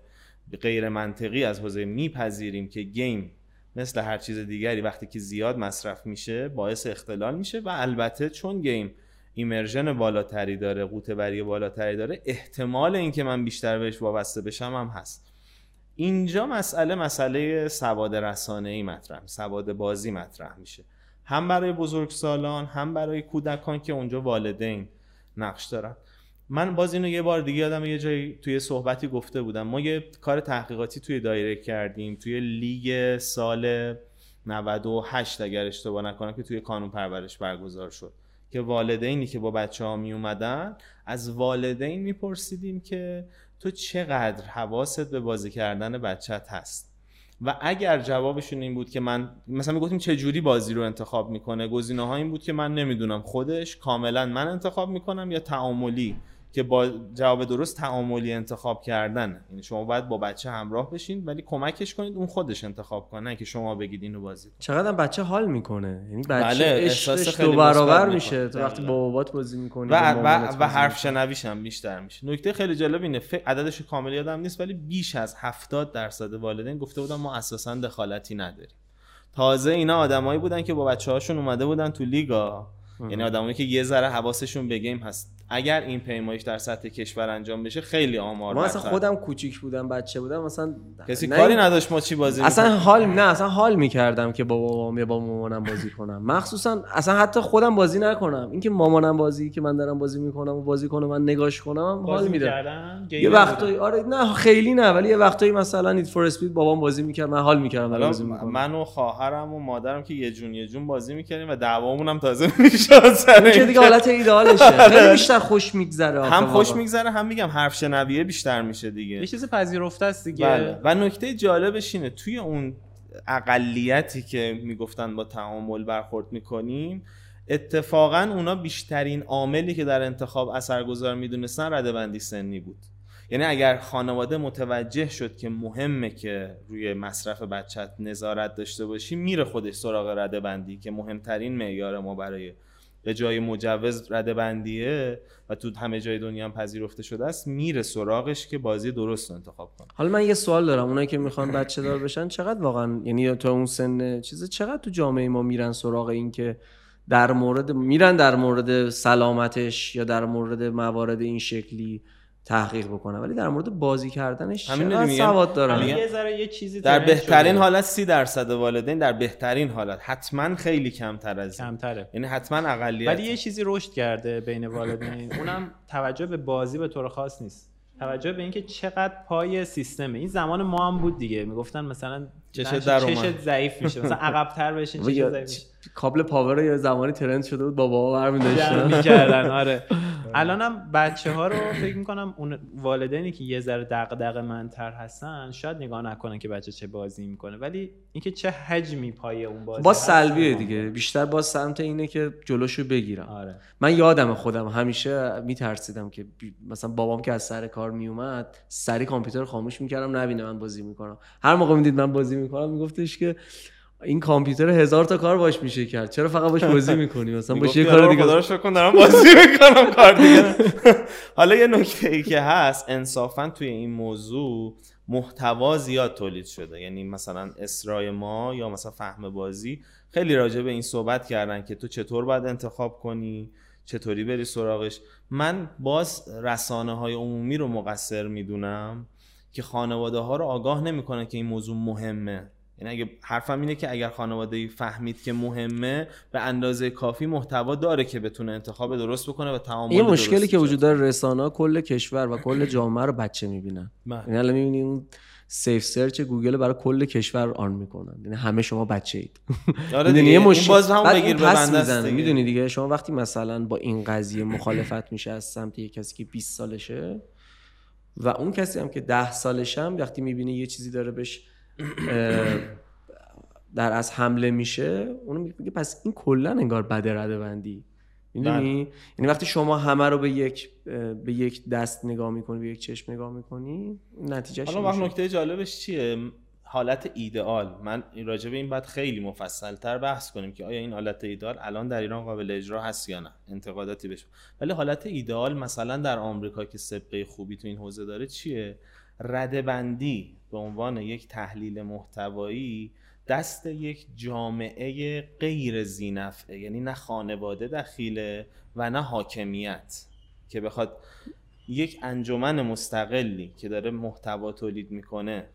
غیر منطقی از حوزه میپذیریم که game مثل هر چیز دیگری وقتی که زیاد مصرف میشه باعث اختلال میشه و البته چون game immersion بالاتری داره قوتوری بالاتری داره احتمال اینکه من بیشتر بهش وابسته بشم هم هست. اینجا مسئله مسئله سواد رسانه ای مطرح سواد بازی مطرح میشه. هم برای بزرگسالان هم برای کودکان که اونجا والدین نقش دارن. من باز اینو یه بار دیگه یادم یه جایی توی صحبتی گفته بودم. ما یه کار تحقیقاتی توی دایره کردیم توی لیگ سال 98 اگر اشتباه نکنم که توی کانون پرورش برگزار شد. که والدینی که با بچه ها می اومدن از والدین میپرسیدیم که تو چقدر حواست به بازی کردن بچت هست؟ و اگر جوابشون این بود که من مثلا می‌گفتیم چه جوری بازی رو انتخاب می‌کنه گزینه ها این بود که من نمی‌دونم خودش کاملا من انتخاب می‌کنم یا تعاملی که با جواب درست تعاملی انتخاب کردن یعنی شما باید با بچه همراه بشین ولی کمکش کنید اون خودش انتخاب کنه که شما بگید اینو بازی کن چقدر بچه حال می‌کنه. یعنی بچه بله، احساس دو برابر میشه. تو وقتی دقیقاً. با بابات بازی می‌کنی و, و, و حرف شنویش هم بیشتر میشه. نکته خیلی جالب اینه عددش کامل یادم نیست ولی بیش از 70 درصد والدین گفته بودن ما اساسا دخالتی نداریم. تازه اینا آدمایی بودن که با بچه هاشون اومده بودن تو لیگا. یعنی آدمایی که یه ذره حواسشون به گیم هست. اگر این پیمایش در سطح کشور انجام بشه خیلی آمار ما اصلا. خودم کوچیک بودم بچه بودم مثلا کسی نه کاری نداشت ما چی بازی اصلا. حال نه اصلا حال می‌کردم که با بابام یا با مامانم بازی کنم مخصوصا اصلا حتی خودم بازی نکنم اینکه مامانم بازی که من دارم بازی می‌کنم و بازی کنه من نگاش کنم حال می‌کردن؟ یه وقتایی؟ آره نه خیلی نه ولی یه وقتایی مثلا نید فور اسپید بابام بازی می‌کرد من حال می‌کردم بازی می‌کنم من و خواهرم و مادرم که یه جون یه جون بازی می‌کردیم و دعوامون هم تازه (laughs) می‌شد سر دیگه حالت ایدئالشه (laughs) خیلی بیشتر خوش میگذره هم خوش میگذره هم میگم حرف شنویه بیشتر میشه دیگه. یه چیز پذیرفته است دیگه. بله. و نکته جالبش اینه توی اون اقلیتی که می‌گفتن با تعامل برخورد می‌کنیم اتفاقا اونا بیشترین عاملی که در انتخاب اثرگذار می‌دونستن ردبندی سنی بود. یعنی اگر خانواده متوجه شد که مهمه که روی مصرف بچت نظارت داشته باشی میره خودش سراغ ردبندی که مهمترین معیار ما برای به جای مجوز ردبندیه و تو همه جای دنیا هم پذیرفته شده است میره سراغش که بازی درست رو انتخاب کنه. حالا من یه سوال دارم اونایی که می‌خوان بچه دار بشن چقدر واقعا یعنی تو اون سن چیزه چقدر تو جامعه ما میرن سراغ این که در مورد میرن در مورد سلامتش یا در مورد موارد این شکلی؟ تحقیق بکنن ولی در مورد بازی کردنش همین رو چقدر میگم. سواد دارن میگم. یه ذره یه چیزی در بهترین شده. حالت سی درصد والدین در بهترین حالت. حتما خیلی کمتر از این. کمتره. یعنی حتما اقلیت. ولی یه چیزی رشد کرده بین والدین. (coughs) اونم توجه به بازی به طور خاص نیست. توجه به اینکه چقدر پای سیستمه. این زمان ما هم بود دیگه. می‌گفتن مثلا چشت چشت در اومد. چشت ضعیف میشه. مثلا (laughs) عقب‌تر بشین یا ضعیف میشه. کابل پاور یه زمانی ترند شده بود با بابا برمی جمع داشتن می‌کردن (laughs) آره. الانم بچه ها رو فکر می‌کنم اون والدینی که یه ذره دغدغه منتر هستن شاید نگاه نکنن که بچه چه بازی می‌کنه. ولی اینکه چه حجمی پای اون بازی با سلبیه. دیگه. بیشتر با سمت اینه که جلوشو بگیرم. آره. من یادم خودم همیشه میترسیدم که بی- مثلا بابام که از سر کار میومد سری کامپیوتر خاموش می‌کردم نبینه من بازی می‌کنم. هر موقع می‌دید من بازی می‌کنم میگفتش که این کامپیوتر هزار تا کار باش میشه کرد. چرا فقط باش بازی می‌کنی؟ مثلا باش یه کار دیگه شکر کن دارم بازی می‌کنم کار دیگه حالا یه نکته ای که هست انصافا توی این موضوع محتوا زیاد تولید شده. یعنی مثلا اسرای ما یا مثلا فهم بازی خیلی راجع به این صحبت کردن که تو چطور باید انتخاب کنی؟ چطوری بری سراغش؟ من باز رسانه های عمومی رو مقصر می‌دونم. که خانواده ها رو آگاه نمی‌کنن که این موضوع مهمه. یعنی اگه حرفم اینه که اگر خانواده فهمید که مهمه به اندازه کافی محتوا داره که بتونه انتخاب درست بکنه و تعامل این مشکلی درست که وجود داره رسانه کل کشور و کل (clears throat) جامعه رو بچه می‌بینن. بله. یعنی الان می‌بینی اون safe search گوگل برای کل کشور on می‌کنن. یعنی همه شما بچه اید. آره دیگه یه مشکل. باز هم بگیر می‌زنه. دیگه. می‌دونی دیگه؟ شما وقتی مثلا با این قضیه مخالفت میشه از سمت یک کسی که 20 سالشه و اون کسی هم که 10 سالشه هم وقتی می‌بینه یه چیزی داره بهش داره حمله میشه اونو میگه پس این کلا انگار بده رده بندی می‌دونی یعنی وقتی شما همه رو به یک به یک دست نگاه می‌کنی به یک چشم نگاه می‌کنی نتیجهش حالا وقت. نکته جالبش چیه؟ حالت ایدئال. من این راجع به این باید خیلی مفصل تر بحث کنیم که آیا این حالت ایدئال الان در ایران قابل اجرا هست یا نه. انتقاداتی بشه ولی حالت ایدئال مثلا در آمریکا که سابقه خوبی تو این حوزه داره چیه؟ ردبندی به عنوان یک تحلیل محتوایی دست یک جامعه غیر زینفعه. یعنی نه خانواده دخیله و نه حاکمیت که بخواد یک انجمن مستقلی که داره محتوا تولید می‌کنه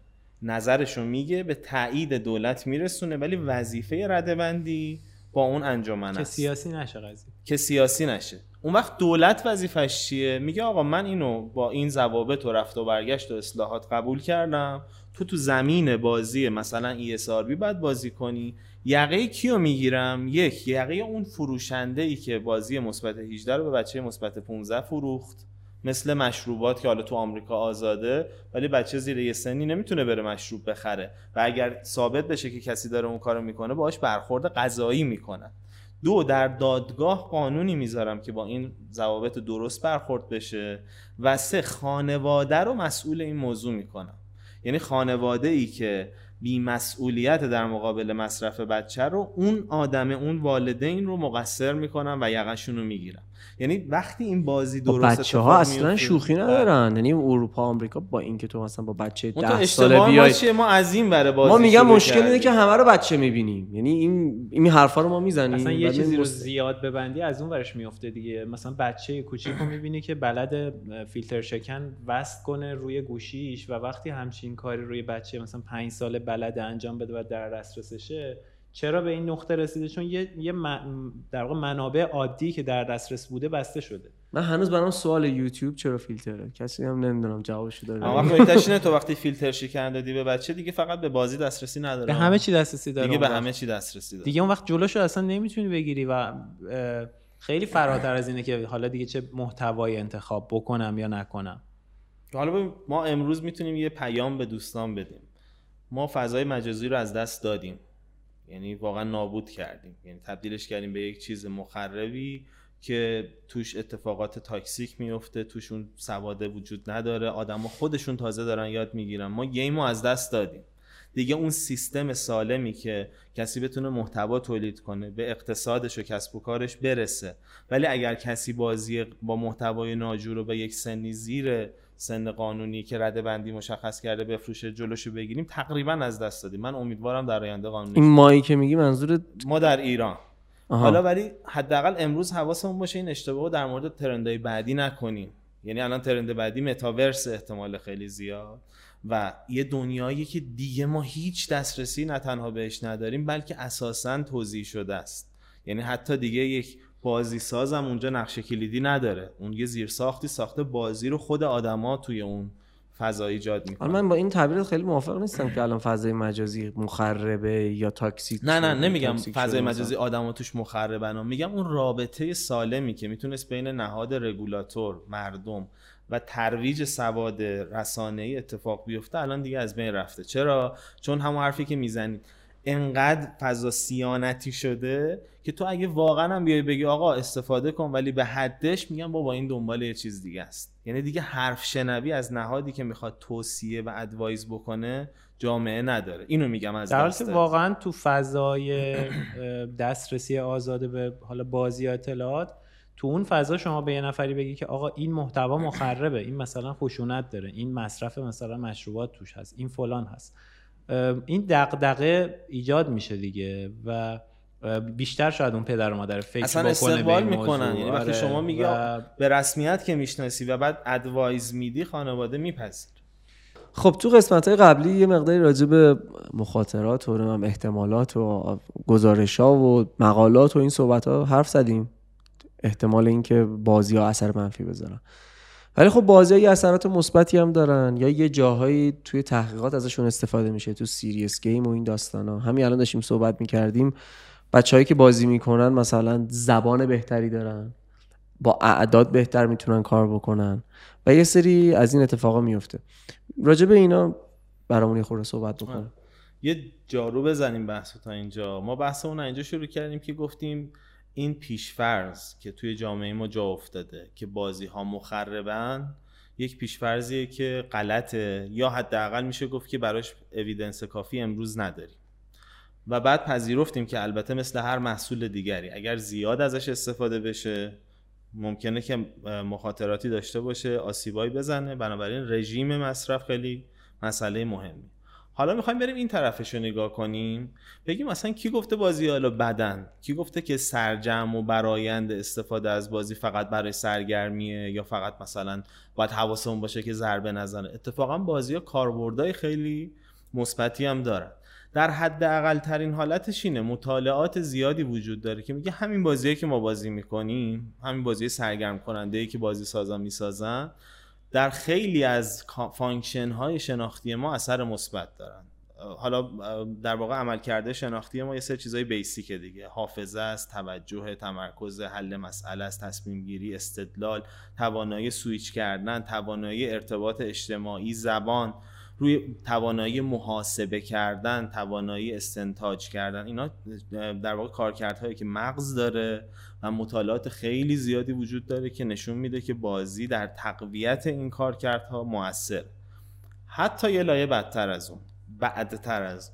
نظرشو میگه به تایید دولت میرسونه ولی وظیفه ردبندی با اون انجمن که است. سیاسی نشه قضیه. که سیاسی نشه. اون وقت دولت وظیفش چیه؟ میگه آقا من اینو با این ضوابط و رفت و برگشت و اصلاحات قبول کردم. تو تو زمین بازی مثلا ESRB باید بازی کنی. یقه کیو می‌گیرم؟ یک یقه اون فروشنده ای که بازی مثبت 18 رو به بچه مثبت 15 فروخت. مثل مشروبات که حالا تو آمریکا آزاده ولی بچه زیر یه سنی نمی‌تونه بره مشروب بخره. و اگر ثابت بشه که کسی داره اون کارو می‌کنه باهاش برخورد قضایی می‌کنن. دو در دادگاه قانونی می‌ذارم که با این ضوابط درست برخورد بشه. و سه خانواده رو مسئول این موضوع می‌کنم. یعنی خانواده ای که بیمسئولیت در مقابل مصرف بچه رو اون آدم اون والدین رو مقصر می‌کنن و یقشون رو می‌گیرن یعنی وقتی این بازی با درست بچه ها اصلا شوخی ندارن. یعنی اروپا آمریکا با اینکه تو مثلا با بچه اون تو ده ساله اشتباه ما بیای چیه؟ ما از این بره بازی ما میگم مشکل اینه. که همه رو بچه می‌بینیم. یعنی این این حرفا رو ما می‌زنیم. اصلا یه چیزی رو مست- زیاد ببندی از اون ورش میفته دیگه. مثلا بچه کوچیک رو می‌بینی که بلد فیلتر شکن وصل کنه روی گوشیش و وقتی همچین کاری روی بچه مثلا پنج ساله بلد انجام بده و در دسترسشه چرا به این نقطه رسیده؟ چون یه, یه در واقع منابع عادی که در دسترس بوده بسته شده. من هنوز برام سوال یوتیوب چرا فیلتره؟ کسی هم نمی‌دونم جوابشو داره اما (laughs) اینه تو وقتی فیلتر شکن دادی به بچه دیگه فقط به بازی دسترسی نداره. به همه چی دسترسی داره دیگه به. همه چی دسترسی داره. دیگه اون وقت جلوشو اصلا نمی‌تونی بگیری و خیلی فراتر از اینه که حالا دیگه چه محتوایی انتخاب بکنم یا نکنم. حالا ما امروز می‌تونیم یه پیام به دوستان بدیم. ما فضای مجازی رو از دست دادیم. یعنی واقعا نابود کردیم. یعنی تبدیلش کردیم به یک چیز مخربی که توش اتفاقات تاکسیک میفته توش اون سواده وجود نداره. آدما خودشون تازه دارن یاد می‌گیرن. ما گیم رو از دست دادیم. دیگه اون سیستم سالمی که کسی بتونه محتوا تولید کنه به اقتصادش و کسب و کارش برسه. ولی اگر کسی بازی با محتوای ناجور رو به یک سنی زیر سن قانونی که رده بندی مشخص کرده بفروشه جلوشو بگیریم تقریبا از دست دادیم. من امیدوارم در آینده قانونی این مایی که میگی منظور ما در ایران. آها. حالا ولی حداقل امروز حواسمون باشه این اشتباه رو در مورد ترندهای بعدی نکنیم. یعنی الان ترند بعدی متاورس احتمال خیلی زیاد و یه دنیایی که دیگه ما هیچ دسترسی نه تنها بهش نداریم بلکه اساسا توضیح شده است. یعنی حتی دیگه یک بازی سازم اونجا نقشه کلیدی نداره. اون یه زیر ساختی ساخته بازی رو خود آدما توی اون فضا ایجاد می‌کنه. من با این تعبیر خیلی موافق نیستم که الان فضای مجازی مخربه یا تاکسیک نه نه نمیگم فضای مجازی مثلا. آدم توش مخربن میگم اون رابطه سالمی که می‌تونست بین نهاد رگولاتور مردم و ترویج سواد رسانه ای اتفاق بیفته الان دیگه از بین رفته. چرا؟ چون همون حرفی که می‌زنید. انقدر فضا سیانتی شده که تو اگه واقعا هم بیای بگی آقا استفاده کن ولی به حدش میگم بابا این دنبال یه چیز دیگه است. یعنی دیگه حرف شنوی از نهادی که می‌خواد توصیه و ادوایز بکنه جامعه نداره. اینو میگم از در حالی. واقعا تو فضای دسترسی آزاده به حالا بازی اطلاعات تو اون فضا شما به یه نفری بگی که آقا این محتوا مخربه این مثلا خشونت داره این مصرف مثلا مشروبات توش هست این فلان هست. این دغدغه ایجاد میشه دیگه و بیشتر شاید اون پدر و مادر فکر اصلا استقبال می‌کنن. یعنی وقتی آره، شما میگی و به رسمیت که می‌شناسی و بعد advice میدی خانواده میپذیر خب تو قسمت های قبلی یه مقداری راجع به مخاطرات و نمی‌دونم احتمالات و گزارش ها و مقالات و این صحبت ها حرف زدیم. احتمال اینکه بازی ها اثر منفی بذارن. ولی خب بازی اثرات مثبتی هم دارن. یا یه جاهایی توی تحقیقات ازشون استفاده میشه تو serious game و این داستان ها همین الان داشتیم صحبت می‌کردیم. بچههایی که بازی می‌کنن مثلا زبان بهتری دارن. با اعداد بهتر می‌تونن کار بکنن. و یه سری از این اتفاقا میفته راجع به اینا برامون یه خورده صحبت بکنم یه جارو بزنیم بحث تا اینجا. ما بحثمون اینجا شروع کردیم که گفتیم این پیشفرض که توی جامعه ما جا افتاده که بازی ها مخربن یک پیشفرضیه که غلطه. یا حداقل میشه گفت که براش اویدنس کافی امروز نداریم. و بعد پذیرفتیم که البته مثل هر محصول دیگری اگر زیاد ازش استفاده بشه ممکنه که مخاطراتی داشته باشه آسیبایی بزنه. بنابراین رژیم مصرف خیلی مسئله مهمی حالا می‌خوایم بریم این طرفش رو نگاه کنیم. بگیم مثلا کی گفته بازی حالا بدن؟ کی گفته که سرجم و برایند استفاده از بازی فقط برای سرگرمیه یا فقط مثلا باید حواسمون باشه که ضربه نزنه؟ اتفاقا بازی ها کاربردهای خیلی مثبتی هم دارن. در حد اقل ترین حالتش اینه مطالعات زیادی وجود داره که میگه همین بازیه که ما بازی می‌کنیم همین بازی سرگرم کننده ای که بازی سازا می‌سازن در خیلی از function های شناختی ما اثر مثبت دارن. حالا در واقع عملکردای شناختی ما یه سری چیزای basic دیگه. حافظه است توجه تمرکز حل مسئله است تصمیم گیری استدلال توانایی سویچ کردن توانایی ارتباط اجتماعی زبان. روی توانایی محاسبه کردن توانایی استنتاج کردن اینا در واقع کارکردهایی که مغز داره و مطالعات خیلی زیادی وجود داره که نشون میده که بازی در تقویت این کارکردها موثر. حتی یه لایه بدتر از اون بعدتر از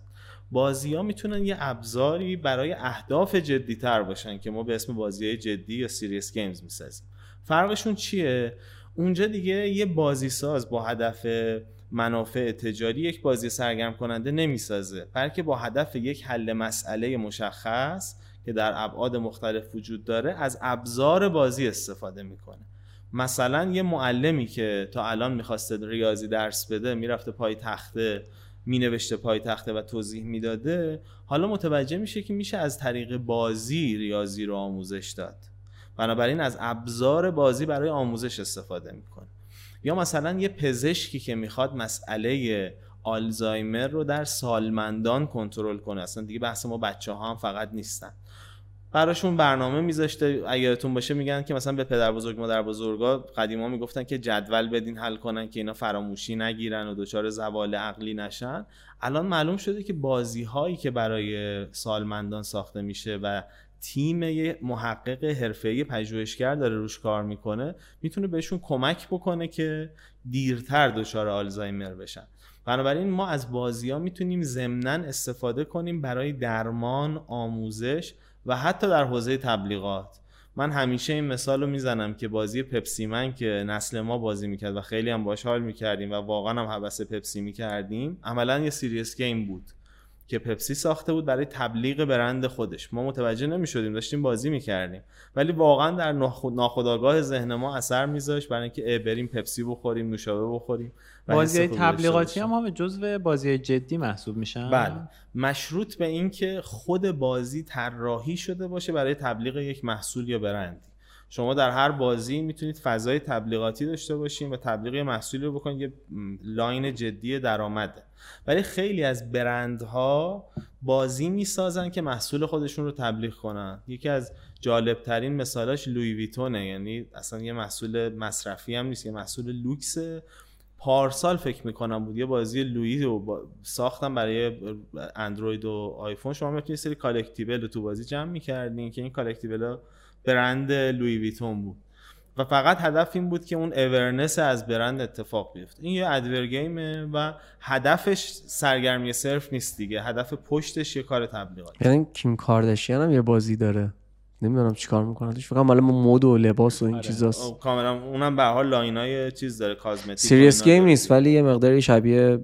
بازی ها می‌تونن یه ابزاری برای اهداف جدی تر باشن که ما به اسم بازی جدی یا serious games می‌سازیم. فرقشون چیه؟ اونجا دیگه یه بازی ساز با هدف منافع تجاری یک بازی سرگرم کننده نمی‌سازه. بلکه با هدف یک حل مسئله مشخص که در ابعاد مختلف وجود داره از ابزار بازی استفاده می‌کنه. مثلا یه معلمی که تا الان می‌خواسته ریاضی درس بده می‌رفته پای تخته مینوشته پای تخته و توضیح می‌داده حالا متوجه میشه که میشه از طریق بازی ریاضی رو آموزش داد. بنابراین از ابزار بازی برای آموزش استفاده می‌کنه. یا مثلا یه پزشکی که می‌خواد مسئله آلزایمر رو در سالمندان کنترل کنه. اصلا دیگه بحث ما بچه ها هم فقط نیستن. براشون برنامه میذاشته. اگرتون باشه میگن که مثلا به پدر بزرگ مادر بزرگا قدیما می‌گفتن که جدول بدین حل کنن که اینا فراموشی نگیرن و دچار زوال عقلی نشن. الان معلوم شده که بازی هایی که برای سالمندان ساخته میشه و تیم محقق حرفه‌ای پژوهشگر داره روش کار می‌کنه می‌تونه بهشون کمک بکنه که دیرتر دچار آلزایمر بشن. بنابراین ما از بازی ها می‌تونیم ضمنا استفاده کنیم برای درمان آموزش و حتی در حوزه تبلیغات. من همیشه این مثال رو می‌زنم که بازی پپسی‌من که نسل ما بازی می‌کرد و خیلی هم باش حال می‌کردیم و واقعا هم هوس پپسی می‌کردیم عملا یه serious game بود. که پپسی ساخته بود برای تبلیغ برند خودش. ما متوجه نمی شدیم داشتیم بازی می‌کردیم. ولی واقعا در ناخودآگاه ذهن ما اثر میذاشت برای اینکه بریم پپسی بخوریم نوشابه بخوریم بازی تبلیغاتی هم هم جزو بازی جدی محسوب میشن؟ بله. مشروط به اینکه خود بازی طراحی شده باشه برای تبلیغ یک محصول یا برندی شما در هر بازی می‌تونید فضای تبلیغاتی داشته باشین و تبلیغ محصولی رو بکنید یه line جدی درآمده. ولی خیلی از برندها بازی می‌سازن که محصول خودشون رو تبلیغ کنن. یکی از جالب ترین مثالاش لویی ویتونه. یعنی اصلا یه محصول مصرفی هم نیست یه محصول لوکس. پارسال فکر می‌کنم بود. یه بازی لویی رو ساختم برای اندروید و آیفون. شما می‌تونید سری collectible رو تو بازی جمع می‌کردین که این collectible برند لویی ویتون بود. و فقط هدف این بود که اون awareness از برند اتفاق بیفته. این یه advergame ه و هدفش سرگرمی صرف نیست دیگه. هدف پشتش یه کار تبلیغات یعنی کیم کارداشیان هم یه بازی داره. نمی‌دونم چیکار می‌کنن توش. فقط مال مد و لباس و این آره. چیزاست. کاملا اونم به حال line ای چیز داره cosmetic serious game نیست ولی یه مقداری شبیه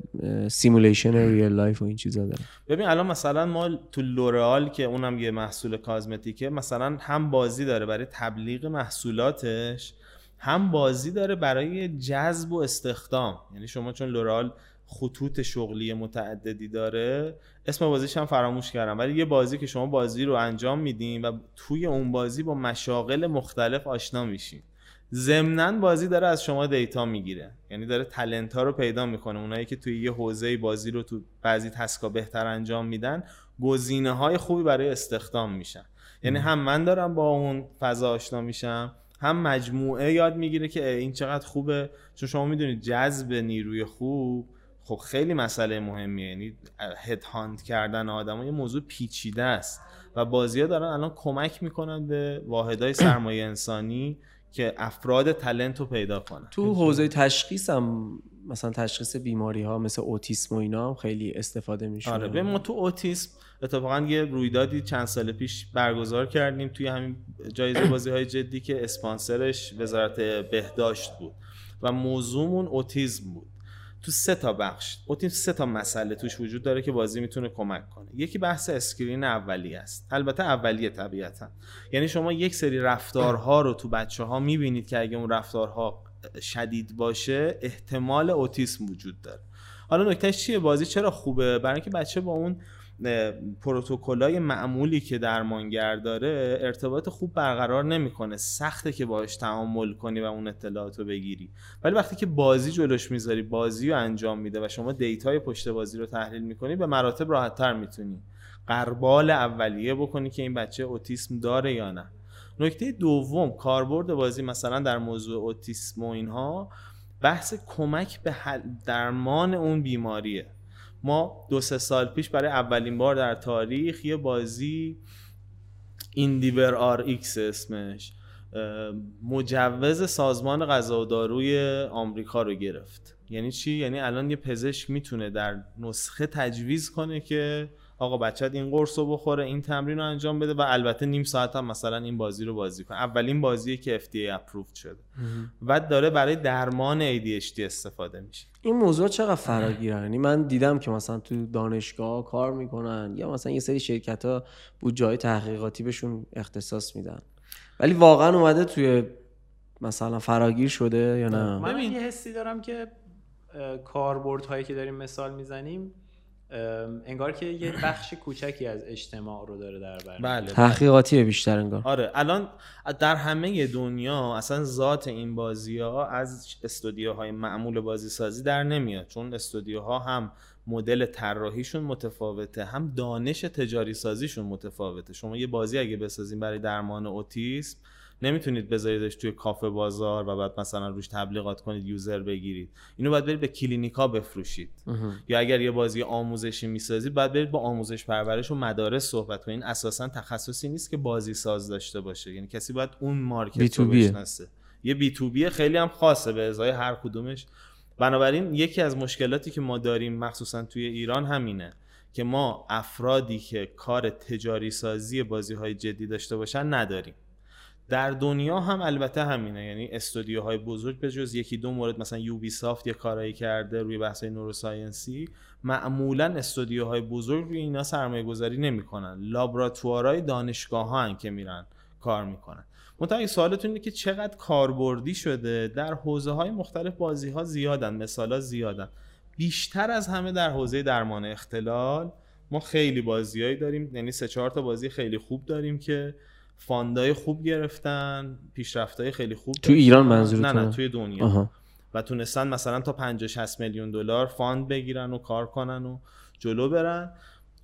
simulation real life و این چیزا داره. ببین الان مثلا ما تو لورال که اونم یه محصول cosmetic ه مثلا هم بازی داره برای تبلیغ محصولاتش هم بازی داره برای جذب و استخدام. یعنی شما چون لورال خطوط شغلی متعددی داره اسم بازیش هم فراموش کردم. ولی یه بازی که شما بازی رو انجام میدین و توی اون بازی با مشاغل مختلف آشنا میشین. ضمنا بازی داره از شما دیتا می‌گیره. یعنی داره تلنت ها رو پیدا می‌کنه. اونایی که توی یه حوزه بازی رو تو بعضی تسکا بهتر انجام میدن گزینه های خوبی برای استخدام میشن. یعنی هم من دارم با اون فضا آشنا میشم هم مجموعه یاد می‌گیره که این چقدر خوبه. چون شما می‌دونید جذب نیروی خوب خب خیلی مسئله مهمیه. یعنی هد هاند کردن آدم یه موضوع پیچیده است و بازی ها دارن الان کمک می‌کنن به واحدهای (coughs) سرمایه انسانی که افراد تلنت رو پیدا کنن. تو حوزه تشخیص هم مثلا تشخیص بیماری ها مثل اوتیسم و اینا هم خیلی استفاده میشه. آره به ما تو اوتیسم اتفاقا یه رویدادی چند سال پیش برگزار کردیم توی همین جایزه (coughs) بازی های جدی که اسپانسرش وزارت بهداشت بود و موضوعمون اوتیسم بود. تو سه تا بخش اوتیسم سه تا مسئله توش وجود داره که بازی می‌تونه کمک کنه. یکی بحث اسکرین اولیه است. البته اولیه طبیعتا. یعنی شما یک سری رفتارها رو تو بچه ها می‌بینید که اگه اون رفتارها شدید باشه احتمال اوتیسم وجود داره. حالا نکتهش چیه؟ بازی چرا خوبه؟ برای اینکه بچه با اون پروتکلای معمولی که درمانگر داره ارتباط خوب برقرار نمی‌کنه. سخته که باش تعامل کنی و اون اطلاعات رو بگیری. ولی وقتی که بازی جلوش می‌ذاری بازی رو انجام میده و شما data ی پشت بازی رو تحلیل می‌کنی به مراتب راحتتر می‌تونی غربال اولیه بکنی که این بچه اوتیسم داره یا نه. نکته دوم کاربرد بازی مثلا در موضوع اوتیسم و اینها بحث کمک به درمان اون بیماریه. ما دو سه سال پیش برای اولین بار در تاریخ یه بازی EndeavorRx اسمش مجوز سازمان غذا و داروی آمریکا رو گرفت. یعنی چی؟ یعنی الان یه پزشک می‌تونه در نسخه تجویز کنه که آقا بچت این قرص رو بخوره این تمرین رو انجام بده و البته نیم ساعت هم مثلا این بازی رو بازی کنه. اولین بازیه که FDA approved شده. و داره برای درمان ADHD استفاده میشه. این موضوع چقدر فراگیره یعنی من دیدم که مثلا تو دانشگاه کار می‌کنن یا مثلا یه سری شرکت ها بود جای تحقیقاتی بهشون اختصاص میدن. ولی واقعا اومده توی مثلا فراگیر شده یا نه؟ من یه حسی دارم که کاربرد هایی که داریم مثال می‌زنیم انگار که یه بخش کوچکی از اجتماع رو داره در بر بله تحقیقاتی بیشتر انگار. آره الان در همه دنیا اصلا ذات این بازی ها از استودیوهای معمول بازی سازی در نمیاد چون استودیوها هم مدل طراحیشون متفاوته هم دانش تجاری سازیشون متفاوته. شما یه بازی اگه بسازین برای درمان اوتیسم نمی‌تونید بذاریدش توی کافه بازار و بعد مثلا روش تبلیغات کنید یوزر بگیرید. اینو باید برید به کلینیکا بفروشید. یا اگر یه بازی آموزشی می‌سازید باید برید با آموزش پرورش و مدارس صحبت کنید. این اساسا تخصصی نیست که بازی ساز داشته باشه. یعنی کسی باید اون مارکت رو بشناسه. یه بی تو بی خیلی هم خاصه به ازای هر کدومش. بنابراین یکی از مشکلاتی که ما داریم مخصوصا توی ایران همینه که ما افرادی که کار تجاری سازی بازی های جدی داشته باشن نداریم. در دنیا هم البته همینه. یعنی استودیوهای بزرگ به جز یکی دو مورد مثلا یوبی سافت یه کارایی کرده روی بحث نوروساینسی معمولا استودیوهای بزرگ روی اینا سرمایه گذاری نمی‌کنن. لابراتوارهای دانشگاه ها که میرن کار می‌کنن. منتها سوالتون اینه که چقدر کاربردی شده در حوزه های مختلف بازی ها زیادن مثالا ها زیادن. بیشتر از همه در حوزه درمان اختلال ما خیلی بازیهایی داریم. یعنی سه چهار تا بازی خیلی خوب داریم که fund ای خوب گرفتن پیشرفتای خیلی خوب تو ایران منظور نه نه توی دنیا. و تونستن مثلا تا 50 60 میلیون دلار fund بگیرن و کار کنن و جلو برن.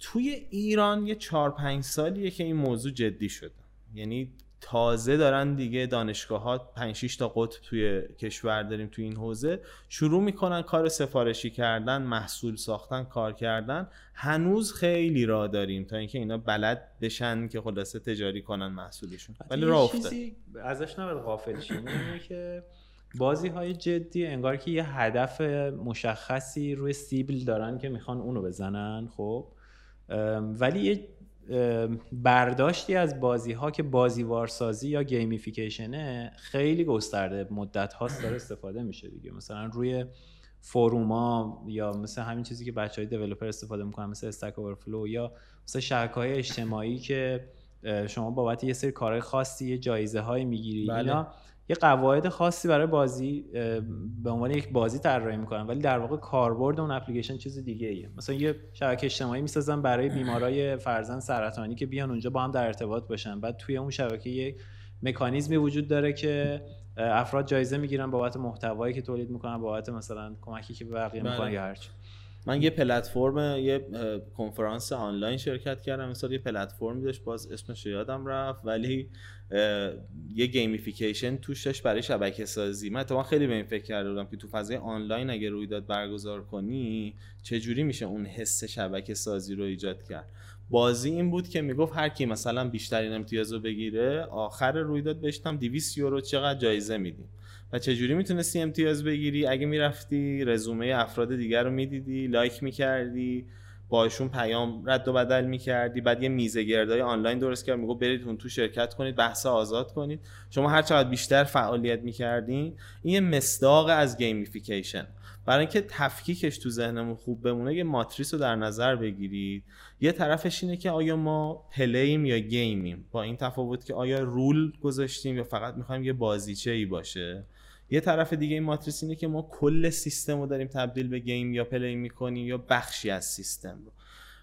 توی ایران یه 4 5 سالیه که این موضوع جدی شده. یعنی تازه دارن دیگه دانشگاه ها 5 6 تا قطب توی کشور داریم توی این حوزه. شروع می‌کنن کار سفارشی کردن محصول ساختن کار کردن. هنوز خیلی راه داریم تا اینکه اینا بلد بشن که خلاصه تجاری کنن محصولشون. ولی راه چیزی ازش نباید غافل شیم. که بازی های جدی انگار که یه هدف مشخصی روی سیبل دارن که می‌خوان اونو بزنن خب. ولی یه برداشتی از بازی ها که بازی وارسازی یا گیمیفیکیشنه خیلی گسترده مدت هاست داره استفاده میشه دیگه مثلا روی فروما یا مثل همین چیزی که بچه های دیولوپر استفاده می‌کنن مثل استک اوورفلو یا مثل شبکه های اجتماعی که شما بابت یه سری کارهای خاصی یه جایزه های می‌گیری بله. اینا یه قواعد خاصی برای بازی به عنوان یک بازی طراحی می‌کنن ولی در واقع کاربرد اون اپلیکیشن چیز دیگه ایه. مثلا یه شبکه اجتماعی می‌سازن برای بیمارای فرزن سرطانی که بیان اونجا با هم در ارتباط باشن. بعد توی اون شبکه یک مکانیزمی وجود داره که افراد جایزه می‌گیرن بابت محتوایی که تولید می‌کنن بابت مثلا کمکی که به بقیه می‌کنن بله. یا هرچی من یه پلتفرم یه کنفرانس آنلاین شرکت کردم. مثلا یه پلتفرمی داشت باز اسمش یادم رفت ولی یه gamification توش داشت برای شبکه سازی. من اتفاقا خیلی به این فکر کرده بودم که تو فضای آنلاین اگه رویداد برگزار کنی چه جوری میشه اون حس شبکه سازی رو ایجاد کرد؟ بازی این بود که می‌گفت هر کی مثلا بیشترین امتیاز رو بگیره آخر رویداد بهش هم 200 یورو چقدر جایزه میدیم. و چجوری می‌تونستی امتیاز بگیری؟ اگه می‌رفتی رزومه افراد دیگر رو می‌دیدی لایک می‌کردی باشون پیام رد و بدل می‌کردی بعد یه میز گردای آنلاین درست کرد می‌گفت برید اون تو شرکت کنید بحث آزاد کنید. شما هر چقدر بیشتر فعالیت می‌کردین این یه مصداق از gamification برای اینکه تفکیکش تو ذهنمون خوب بمونه یه ماتریس رو در نظر بگیرید. یه طرفش اینه که آیا ما play ایم یا game ایم؟ با این تفاوت که آیا rule گذاشتیم یا فقط می‌خوایم یه بازیچه ای باشه؟ یه طرف دیگه این ماتریس اینه که ما کل سیستم رو داریم تبدیل به game یا play می‌کنیم یا بخشی از سیستم رو.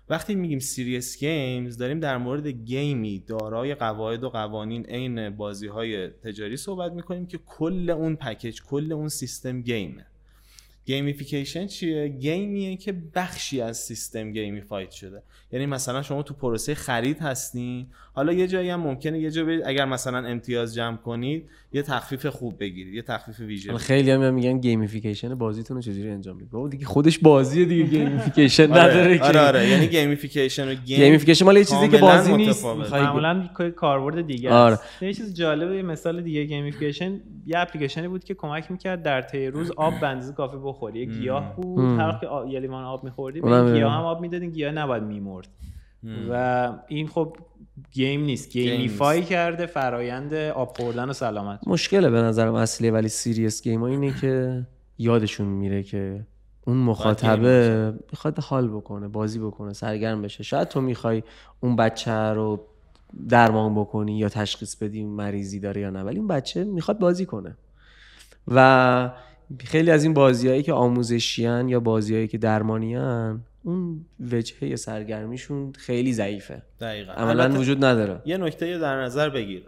وقتی میگیم serious games داریم در مورد game ی دارای قواعد و قوانین عین بازی های تجاری صحبت می‌کنیم که کل اون پکیج کل اون سیستم game ه. gamification چیه؟ game یه که بخشی از سیستم gamified شده. یعنی مثلا شما تو پروسه خرید هستین حالا یه جایی هم ممکنه یه جایی اگر مثلا امتیاز جمع کنید یه تخفیف خوب بگیرید یه تخفیف ویژه خیلی هم میگن gamification بازیتون رو چجوری انجام می‌دید؟ بابا دیگه خودش بازیه دیگه (laughs) gamification نداره آره آره یعنی gamification و game gamification مال یه چیزی که بازی نیست. معمولا کاربرد دیگه آره. یه چیز جالبه یه مثال دیگه gamification یه اپلیکیشنی بود که کمک می‌کرد در طی روز آب به اندازه کافی بخوری. یه گیاه بود هر که یه لیوان آب میخوردی به گیاه هم آب می‌دادین گیاه نباید میمرد. و این خب game نیست. gamify کرده فرایند آب خوردن و سلامت. مشکله به نظرم اصلیه ولی serious game ها اینه که یادشون میره که اون مخاطبه می‌خواد حال بکنه بازی بکنه سرگرم بشه. شاید تو می‌خوای اون بچه رو درمان بکنی یا تشخیص بدی مریضی داره یا نه ولی اون بچه می‌خواد بازی کنه. و خیلی از این بازیهایی که آموزشیان یا بازیهایی که درمانیان اون وجهه سرگرمیشون خیلی ضعیفه. دقیقا. عملا وجود نداره. یه نکته در نظر بگیر.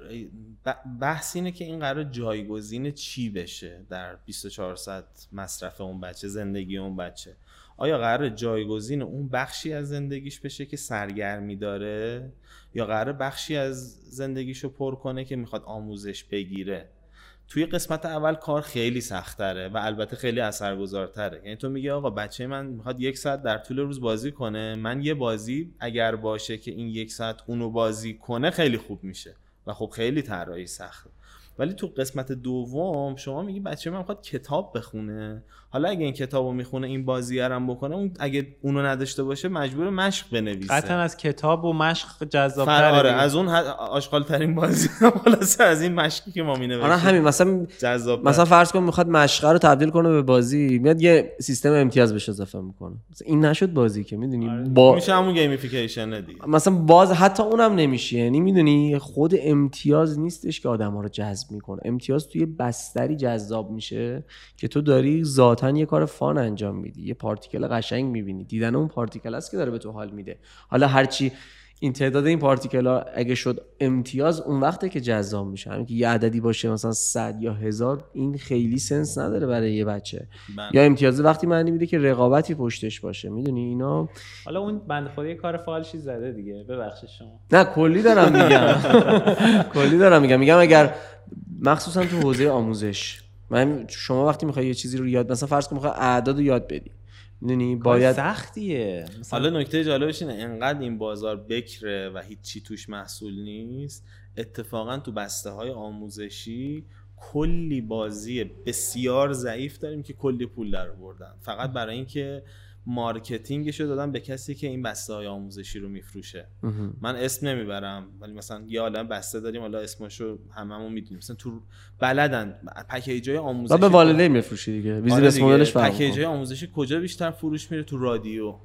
بحث اینه که این قرار جایگزین چی بشه در 24 ساعت مصرف اون بچه زندگی اون بچه؟ آیا قرار جایگزین اون بخشی از زندگیش بشه که سرگرمی داره؟ یا قرار بخشی از زندگیشو پر کنه که می‌خواد آموزش بگیره؟ توی قسمت اول کار خیلی سختره و البته خیلی اثرگذارتره. یعنی تو میگه آقا بچه من می‌خواد یک ساعت در طول روز بازی کنه من یه بازی اگر باشه که این یک ساعت اونو بازی کنه خیلی خوب میشه و خب خیلی طراحی سخته. ولی تو قسمت دوم شما میگی بچه من می‌خواد کتاب بخونه. حالا اگه این کتابو می‌خونه این بازی هم بکنه اون اگه اونو نداشته باشه مجبور مشق بنویسه. قطعا از کتاب و مشق جذاب آره از اون آشغال ترین بازی خلاصه از این مشقی که ما می‌نویسیم آره همین مثلا جذاب مثلا فرض کن می‌خواد مشقه رو تبدیل کنه به بازی میاد یه سیستم امتیاز بهش اضافه می‌کنه. این نشد بازی که می‌دونی؟ آره. با میشه همون gamification دیگه. مثلا باز حتی اونم نمیشه یعنی می‌دونی؟ خود امتیاز نیستش که آدم ها رو جذب می‌کنه. امتیاز توی بستری جذاب میشه که تو داری ذاتا یه کار fun انجام میدی یه particle قشنگ می‌بینی. دیدن اون particle است که داره به تو حال میده. حالا هرچی این تعداد این پارتیکل ها اگه شد امتیاز اون وقته که جذاب میشه. همین که یه عددی باشه مثلا 100 یا هزار این خیلی سنس نداره برای یه بچه. من. یا امتیاز وقتی معنی میده که رقابتی پشتش باشه. می‌دونی اینا؟ حالا اون بند خودی کار فالشی زده دیگه. ببخشید شما. نه کلی دارم میگم. (laughs) کلی دارم میگم. میگم اگر مخصوصا تو حوزه آموزش من شما وقتی می‌خوای یه چیزی رو یاد مثلا فرض کن می‌خوای اعداد رو یاد بدی. می‌دونی؟ باید سختیه. حالا نکته جالبش اینه انقدر این بازار بکره و هیچی توش محصول نیست اتفاقا تو بسته های آموزشی کلی بازی بسیار ضعیف داریم که کلی پول در بردن فقط برای اینکه مارکتینگش رو دادن به کسی که این بسته های آموزشی رو میفروشه. من اسم نمی‌برم ولی مثلا یه عالم بسته داریم حالا اسمشو هممون می‌دونیم. مثلا تو بلدن پکیج های آموزشی به والدین میفروشی دیگه. business model ش پکیج های آموزشی کجا بیشتر فروش میره؟ تو رادیو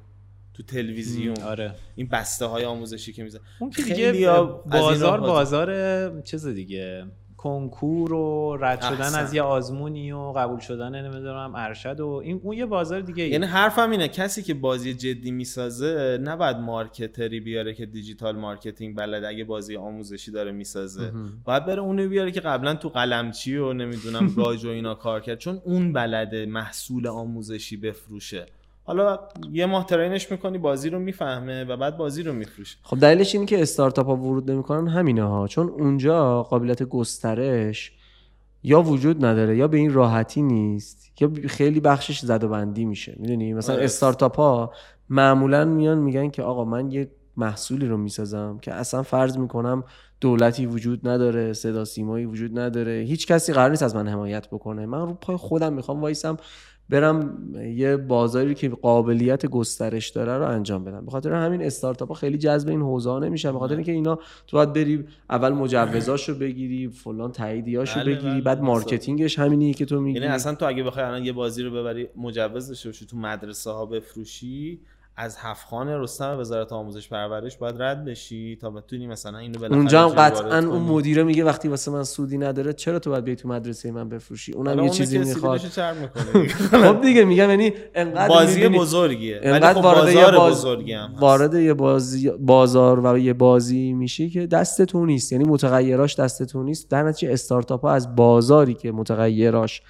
تو تلویزیون. آره. این بسته های آموزشی که میزن اون که دیگه بازار بازار چیز دیگه. کنکور و رد شدن احسنت. از یه آزمونی و قبول شدن نمی‌دونم ارشد و این اون یه بازار دیگه یعنی حرفم اینه کسی که بازی جدی می‌سازه نباید marketer ی بیاره که digital marketing بلد اگه بازی آموزشی داره می‌سازه. باید بره اونو بیاره که قبلا تو قلمچی و نمی‌دونم گاج و اینا کار کرد. چون اون بلده محصول آموزشی بفروشه. حالا یه ماه ترینش می‌کنی بازی رو می‌فهمه و بعد بازی رو میفروشه. خب دلیلش اینه که استارتاپ ها ورود نمی‌کنن همینه ها. چون اونجا قابلیت گسترش یا وجود نداره یا به این راحتی نیست یا خیلی بخشش زد و بندی میشه. می‌دونی؟ مثلا آره. استارتاپ ها معمولا میان میگن که آقا من یه محصولی رو می‌سازم که اصلا فرض می‌کنم دولتی وجود نداره صدا سیمایی وجود نداره هیچ کسی قرار نیست از من حمایت بکنه. من رو پای خودم می‌خوام وایسم برم یه بازاری که قابلیت گسترش داره رو انجام بدم. به خاطر همین استارتاپ ها خیلی جذب این حوزه ها نمیشن. به خاطر اینکه اینا تو باید بری اول مجوزاشو بگیری فلان تاییدیاشو بله، بگیری بله، بعد بله. marketing ش همینی که تو میگی. یعنی اصلا تو اگه بخوای الان یه بازی رو ببری مجوز داشته باشی تو مدرسه ها بفروشی از هفخان رستم وزارت آموزش پرورش باید رد بشی تا بتونی مثلا اینو بالاخره اونجا هم قطعا اون. مدیره میگه وقتی واسه من سودی نداره چرا تو باید بیای تو مدرسه من بفروشی اونم یه چیزی می‌خواد. (laughs) خب دیگه میگم یعنی انقدر بازی بزرگیه انقدر خب وارد یه بازار باز... بزرگی هم هست. وارد یه بازی... بازار و یه بازی میشی که دست تو نیست یعنی متغیراش دست تو نیست در نتیجه استارتاپ ها از بازاری که متغیراش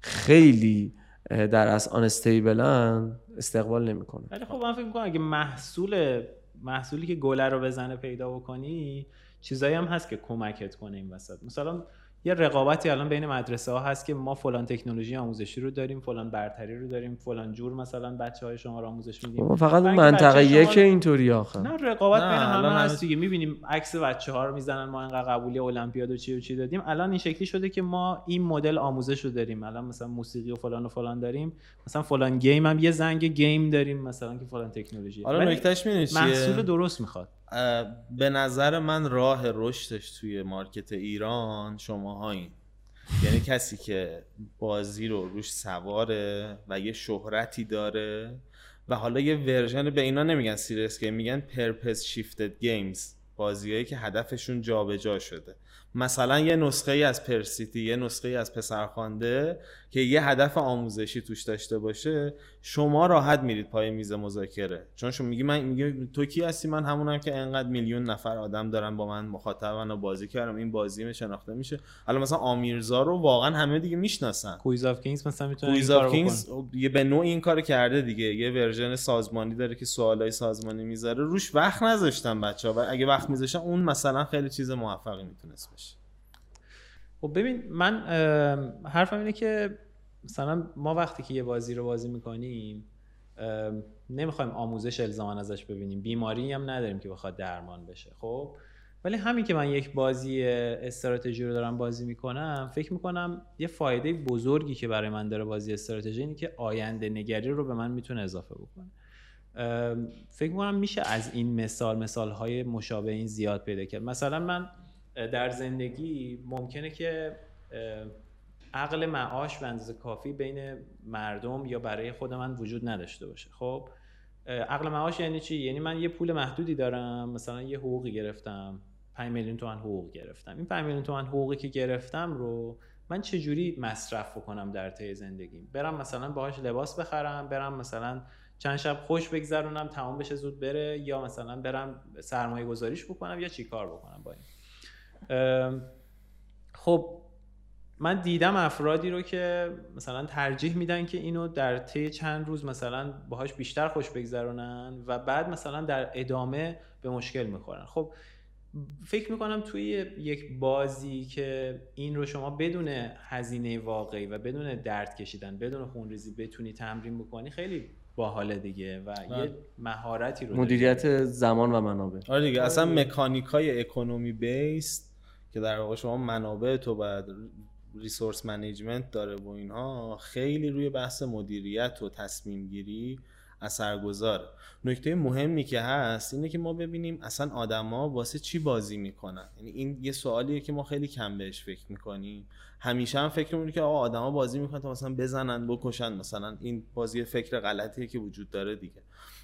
خیلی در از آن استیبلن استقبال نمی‌کنه. ولی خب من فکر می‌کنم اگه محصول محصولی که گله رو بزنه پیدا بکنی چیزایی هم هست که کمکت کنه این وسط. مثلا یه رقابتی الان بین مدرسه ها هست که ما فلان تکنولوژی آموزشی رو داریم فلان برتری رو داریم فلان جور مثلا بچه های شما رو آموزش میدیم. ما فقط اون منطقه یک شما- اینطوری آخه. نه رقابت نه، بین همه همه- هست دیگه. می‌بینیم عکس بچه ها رو می‌زنن ما اینقدر قبولی المپیاد و چی و چی دادیم. الان این شکلی شده که ما این مدل آموزش رو داریم. الان مثلا موسیقی و فلان و فلان داریم. مثلا فلان game هم یه زنگ game داریم مثلا که فلان تکنولوژی. حالا ولی نکتهش می‌دونی چیه؟ محصول درست می‌خواد. به نظر من راه رشدش توی market ایران شماهایین یعنی کسی که بازی رو روش سواره و یه شهرتی داره و حالا یه version به اینا نمیگن serious game میگن purpose shifted games بازیهایی که هدفشون جابجا شده. مثلا یه نسخه ای از پرسیتی یه نسخه ای از پسرخوانده که یه هدف آموزشی توش داشته باشه شما راحت میرید پای میز مذاکره. چون شما میگی من میگی تو کی هستی؟ من همونم که انقدر میلیون نفر آدم دارن با من مخاطبن و بازی کردم این بازی شناخته میشه. حالا مثلا آمیرزا رو واقعا همه دیگه می‌شناسن. Quiz of Kings مثلا می‌تونه Quiz of Kings یه به نوع این کار کرده دیگه. یه version سازمانی داره که سوالای سازمانی می‌ذاره. روش وقت نذاشتن بچه ها و اگه وقت میذاشتن اون مثلا خیلی چیز موفقی می‌تونست بشه. خب ببین من حرفم اینه که مثلا ما وقتی که یه بازی رو بازی می‌کنیم نمی‌خوایم آموزش الزاما ازش ببینیم. بیماری هم نداریم که بخواد درمان بشه خب؟ ولی همین که من یک بازی استراتژی رو دارم بازی می‌کنم فکر می‌کنم یه فایده بزرگی که برای من داره بازی استراتژی اینه که آینده نگری رو به من می‌تونه اضافه بکنه. فکر می‌کنم میشه از این مثال مثال های مشابه این زیاد پیدا کرد. مثلا من در زندگی ممکنه که عقل معاش به اندازه کافی بین مردم یا برای خود من وجود نداشته باشه. خب عقل معاش یعنی چی؟ یعنی من یه پول محدودی دارم مثلا یه حقوقی گرفتم 5 میلیون تومن حقوق گرفتم. این 5 میلیون تومن حقوقی که گرفتم رو من چجوری مصرف بکنم در طی زندگیم برم مثلا باهاش لباس بخرم برم مثلا چند شب خوش بگذرونم تمام بشه زود بره یا مثلا برم سرمایه گذاریش بکنم یا چی کار بکنم با این؟ خب من دیدم افرادی رو که مثلا ترجیح میدن که اینو در طی چند روز مثلا باهاش بیشتر خوش بگذرونن و بعد مثلا در ادامه به مشکل می‌خورن. خب فکر می‌کنم توی یک بازی که این رو شما بدون هزینه واقعی و بدون درد کشیدن بدون خونریزی بتونی تمرین بکنی خیلی باحاله دیگه و یه مهارتی رو داری. مدیریت زمان و منابع. آره دیگه اصلا مکانیکای economy based که در واقع شما منابع تو باید resource management داره و اینها خیلی روی بحث مدیریت و تصمیم گیری اثرگذاره نکته مهمی که هست اینه که ما ببینیم اصلا آدما واسه چی بازی می‌کنن؟ یعنی این یه سوالیه که ما خیلی کم بهش فکر می‌کنیم. همیشه هم فکر می‌کنیم که آقا آدما بازی می‌کنن تا مثلا بزنن بکشن. مثلا این بازی فکر غلطیه که وجود داره دیگه.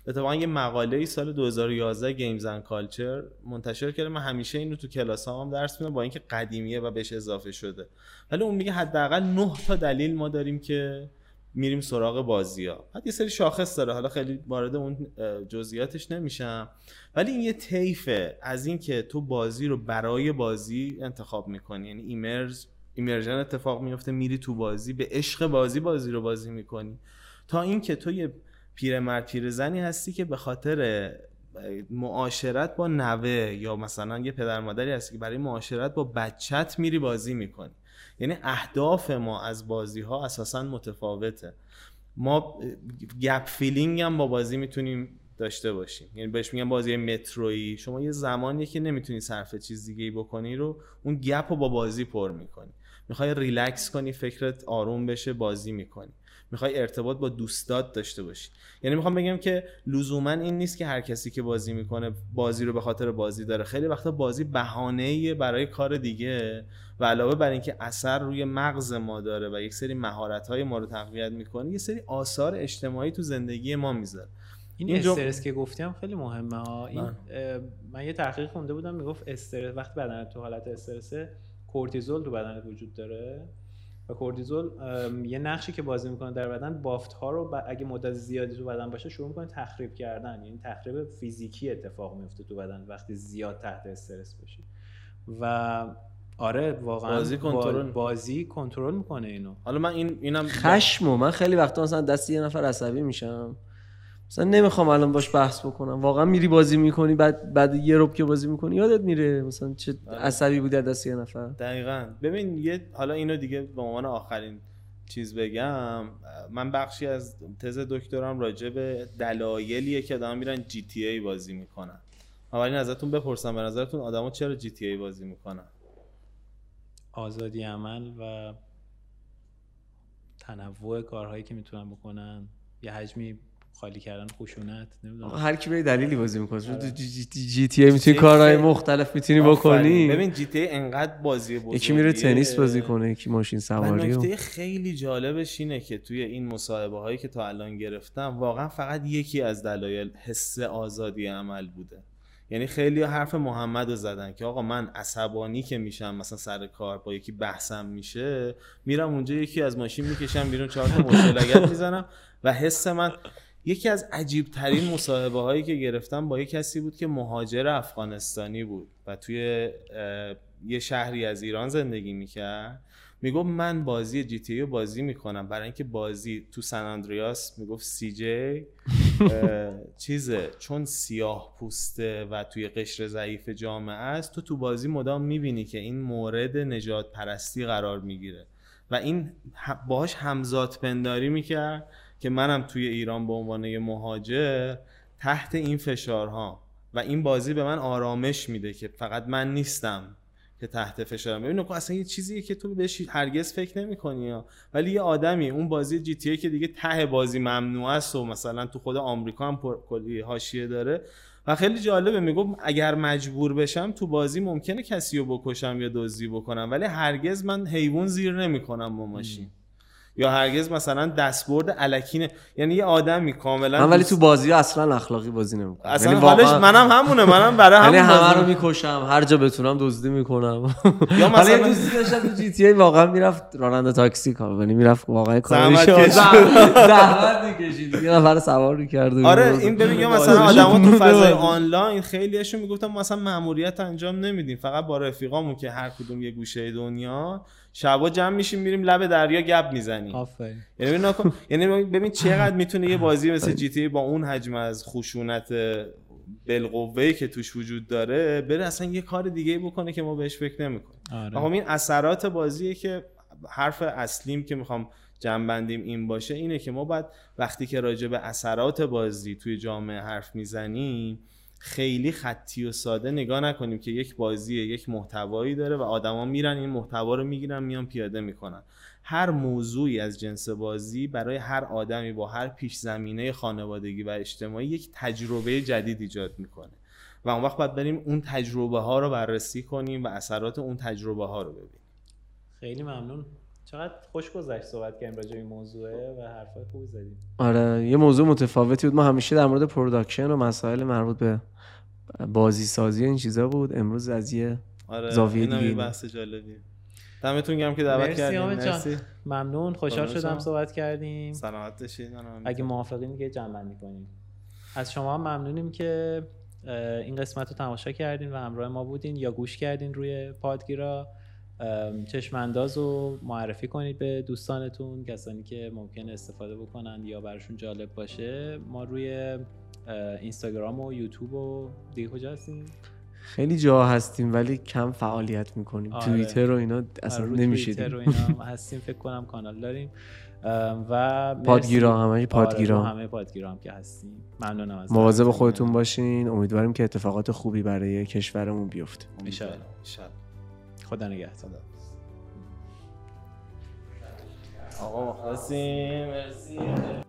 اتفاقا یه مقاله ای سال 2011 Games and Culture منتشر کرده. من همیشه اینو تو کلاس هم درس میدم با اینکه قدیمیه و بهش اضافه شده. ولی اون میگه حداقل 9 تا دلیل ما داریم که میریم سراغ بازی ها بعد یه سری شاخص داره. حالا خیلی وارد اون جزئیاتش نمیشم. ولی این یه طیفه از اینکه تو بازی رو برای بازی انتخاب می‌کنی. یعنی immerse immersion اتفاق میفته میری تو بازی به عشق بازی بازی رو بازی می‌کنی. تا اینکه تو یه پیرمرد پیرزنی هستی که به خاطر معاشرت با نوه یا مثلا یه پدر مادری هستی که برای معاشرت با بچت میری بازی می‌کنی. یعنی اهداف ما از بازی ها اساسا متفاوته. ما gap filling هم با بازی می‌تونیم داشته باشیم. یعنی بهش میگن بازی مترویی. شما یه زمانی که نمی‌تونی صرف چیز دیگه ای بکنی رو اون gap رو با بازی پر می‌کنی. می‌خوای ریلکس کنی فکرت آروم بشه بازی می‌کنی. می‌خوای ارتباط با دوستات داشته باشی. یعنی می‌خوام بگم که لزوما این نیست که هر کسی که بازی می‌کنه بازی رو به خاطر بازی داره. خیلی وقتا بازی بهانه برای کار دیگه و علاوه بر اینکه اثر روی مغز ما داره و یک سری مهارت های ما رو تقویت می‌کنه یه سری آثار اجتماعی تو زندگی ما می‌ذاره. این اینجا... استرس که گفتیم خیلی مهمه ها. این من یه تحقیق خونده بودم می‌گفت استرس وقتی بدن تو حالت استرسه کورتیزول تو بدنت وجود داره. و کورتیزول یه نقشی که بازی می‌کنه در بدن بافت ها رو اگه مدت زیادی تو بدن باشه شروع می‌کنه تخریب کردن. یعنی تخریب فیزیکی اتفاق میفته تو بدن وقتی زیاد تحت استرس باشی و آره واقعا بازی کنترل بازی کنترل می‌کنه اینو. حالا من این اینم خشمو. من خیلی وقتا مثلا دست یه نفر عصبی میشم. مثلا نمی‌خوام الان باش بحث بکنم. واقعا میری بازی می‌کنی بعد بعد یه روب که بازی می‌کنی یادت میره مثلا چه آره. عصبی بودی دست یه نفر. دقیقا. ببین یه حالا اینو دیگه به عنوان آخرین چیز بگم. من بخشی از تز دکترم راجع به دلایلیه که آدم میرن جی تی ای بازی می‌کنن. اولین ازتون بپرسم به نظرتون آدما چرا جی تی ای بازی می‌کنن؟ آزادی عمل و تنوع کارهایی که می‌تونن بکنن. یه حجمی خالی کردن خشونت نمی‌دونم. هر کی به دلیلی بازی می‌کنه. تو آره. جی تی ای می‌تونی کارهای مختلف می‌تونی بکنی. ببین جی تی ای انقدر بازی بزرگیه. یکی میره تنیس بازی کنه یکی ماشین سواری نکته خیلی جالبش اینه که توی این مصاحبه هایی که تا الان گرفتم واقعا فقط یکی از دلایل حس آزادی عمل بوده. یعنی خیلی حرف محمد رو زدن که آقا من عصبانی که میشم مثلا سر کار با یکی بحثم میشه میرم اونجا یکی از ماشین می‌کشم بیرون چهار تا مشکل می‌زنم و حس من یکی از عجیب ترین مصاحبه هایی که گرفتم با یه کسی بود که مهاجر افغانستانی بود و توی یه شهری از ایران زندگی می‌کرد. می‌گفت من بازی جی تی بازی می‌کنم. برای اینکه بازی تو سن اندریاس می‌گفت سی جی چیزه. چون سیاه پوسته و توی قشر ضعیف جامعه است تو تو بازی مدام می‌بینی که این مورد نجات پرستی قرار می‌گیره. و این باهاش همزاد پنداری می‌کرد. که منم توی ایران به عنوان یه مهاجر تحت این فشارها. و این بازی به من آرامش میده که فقط من نیستم که تحت فشارم. ببین اصلا یه چیزیه که تو بهش هرگز فکر نمی‌کنی ولی یه آدمی اون بازی جی تی که دیگه ته بازی ممنوع است و مثلا تو خود آمریکا هم کلی حاشیه داره. و خیلی جالبه میگم اگر مجبور بشم تو بازی ممکنه کسی رو بکشم یا دزدی بکنم ولی هرگز من حیوان زیر نمی‌کنم با ماشین یا هرگز مثلا دستبرد الکینه یعنی یه آدمی کاملا من ولی تو بازی اصلا اخلاقی بازی نمی‌کنم. اصلا یعنی حالش منم همونه منم برای همون یعنی همه رو می‌کشم هر جا بتونم دزدی می‌کنم. یا مثلا دوستی داشتم تو جی تی ای واقعا می‌رفت راننده تاکسی کار یعنی می‌رفت واقعا کارش زحمت می‌کشید. یه نفر سوار می‌کرد. آره این ببین مثلا آدما تو فضای آنلاین خیلیشون می‌گفتم مثلا ماموریت انجام نمیدیم. فقط با رفیقامون که هر کدوم یه گوشه دنیا شبا جمع میشیم میریم لب دریا گپ می‌زنیم. آفرین. یعنی ببین یعنی ببین چقدر (laughs) می‌تونه یه بازی مثل جی تی با اون حجم از خشونت بالقوه که توش وجود داره بره اصلا یه کار دیگه بکنه که ما بهش فکر نمی‌کنیم. آره. این اثرات بازیه که حرف اصلیم که می‌خوام جنبندیم این باشه اینه که ما باید وقتی که راجع به اثرات بازی توی جامعه حرف می‌زنیم خیلی خطی و ساده نگاه نکنیم که یک بازی یک محتوایی داره و آدما میرن این محتوا رو می‌گیرن میان پیاده می‌کنن. هر موضوعی از جنس بازی برای هر آدمی با هر پیش زمینه خانوادگی و اجتماعی یک تجربه جدید ایجاد می‌کنه. و اون وقت باید بریم اون تجربه ها رو بررسی کنیم و اثرات اون تجربه ها رو ببینیم. خیلی ممنون. چقدر خوش گذشت صحبت کردیم راجع به این موضوعه و حرفای خوبی زدیم. آره یه موضوع متفاوتی بود. ما همیشه در مورد production و مسائل مربوط به بازی سازی این چیزا بود. امروز از یه آره زاویه دیگه. بحث جالبی دمتون گرم که دعوت کردیم. مرسی. ممنون. خوشحال شدم. صحبت کردیم. سلامت باشید اگه موافقین که جمع بندی کنیم. از شما هم ممنونیم که این قسمت رو تماشا کردین و همراه ما بودین یا گوش کردین روی پادگیرا. ام، چشم انداز رو معرفی کنید به دوستانتون کسانی که ممکن استفاده بکنن یا براشون جالب باشه. ما روی اینستاگرام و یوتیوب و دیگه کجا هستیم؟ خیلی جا هستیم ولی کم فعالیت می‌کنیم. آره. توییتر و اینا اصلا آره، نمیشید توییتر و اینا (laughs) هستیم فکر کنم کانال داریم. و. پادگیرا همه آره، پادگیرا. رو همه پادگیرا هم که هستیم. ممنونم از مواظب. خودتون باشین. امیدواریم که اتفاقات خوبی برای کشورمون بیفته. انشالله. خدا نگهدار. آقا مخلصیم مرسی.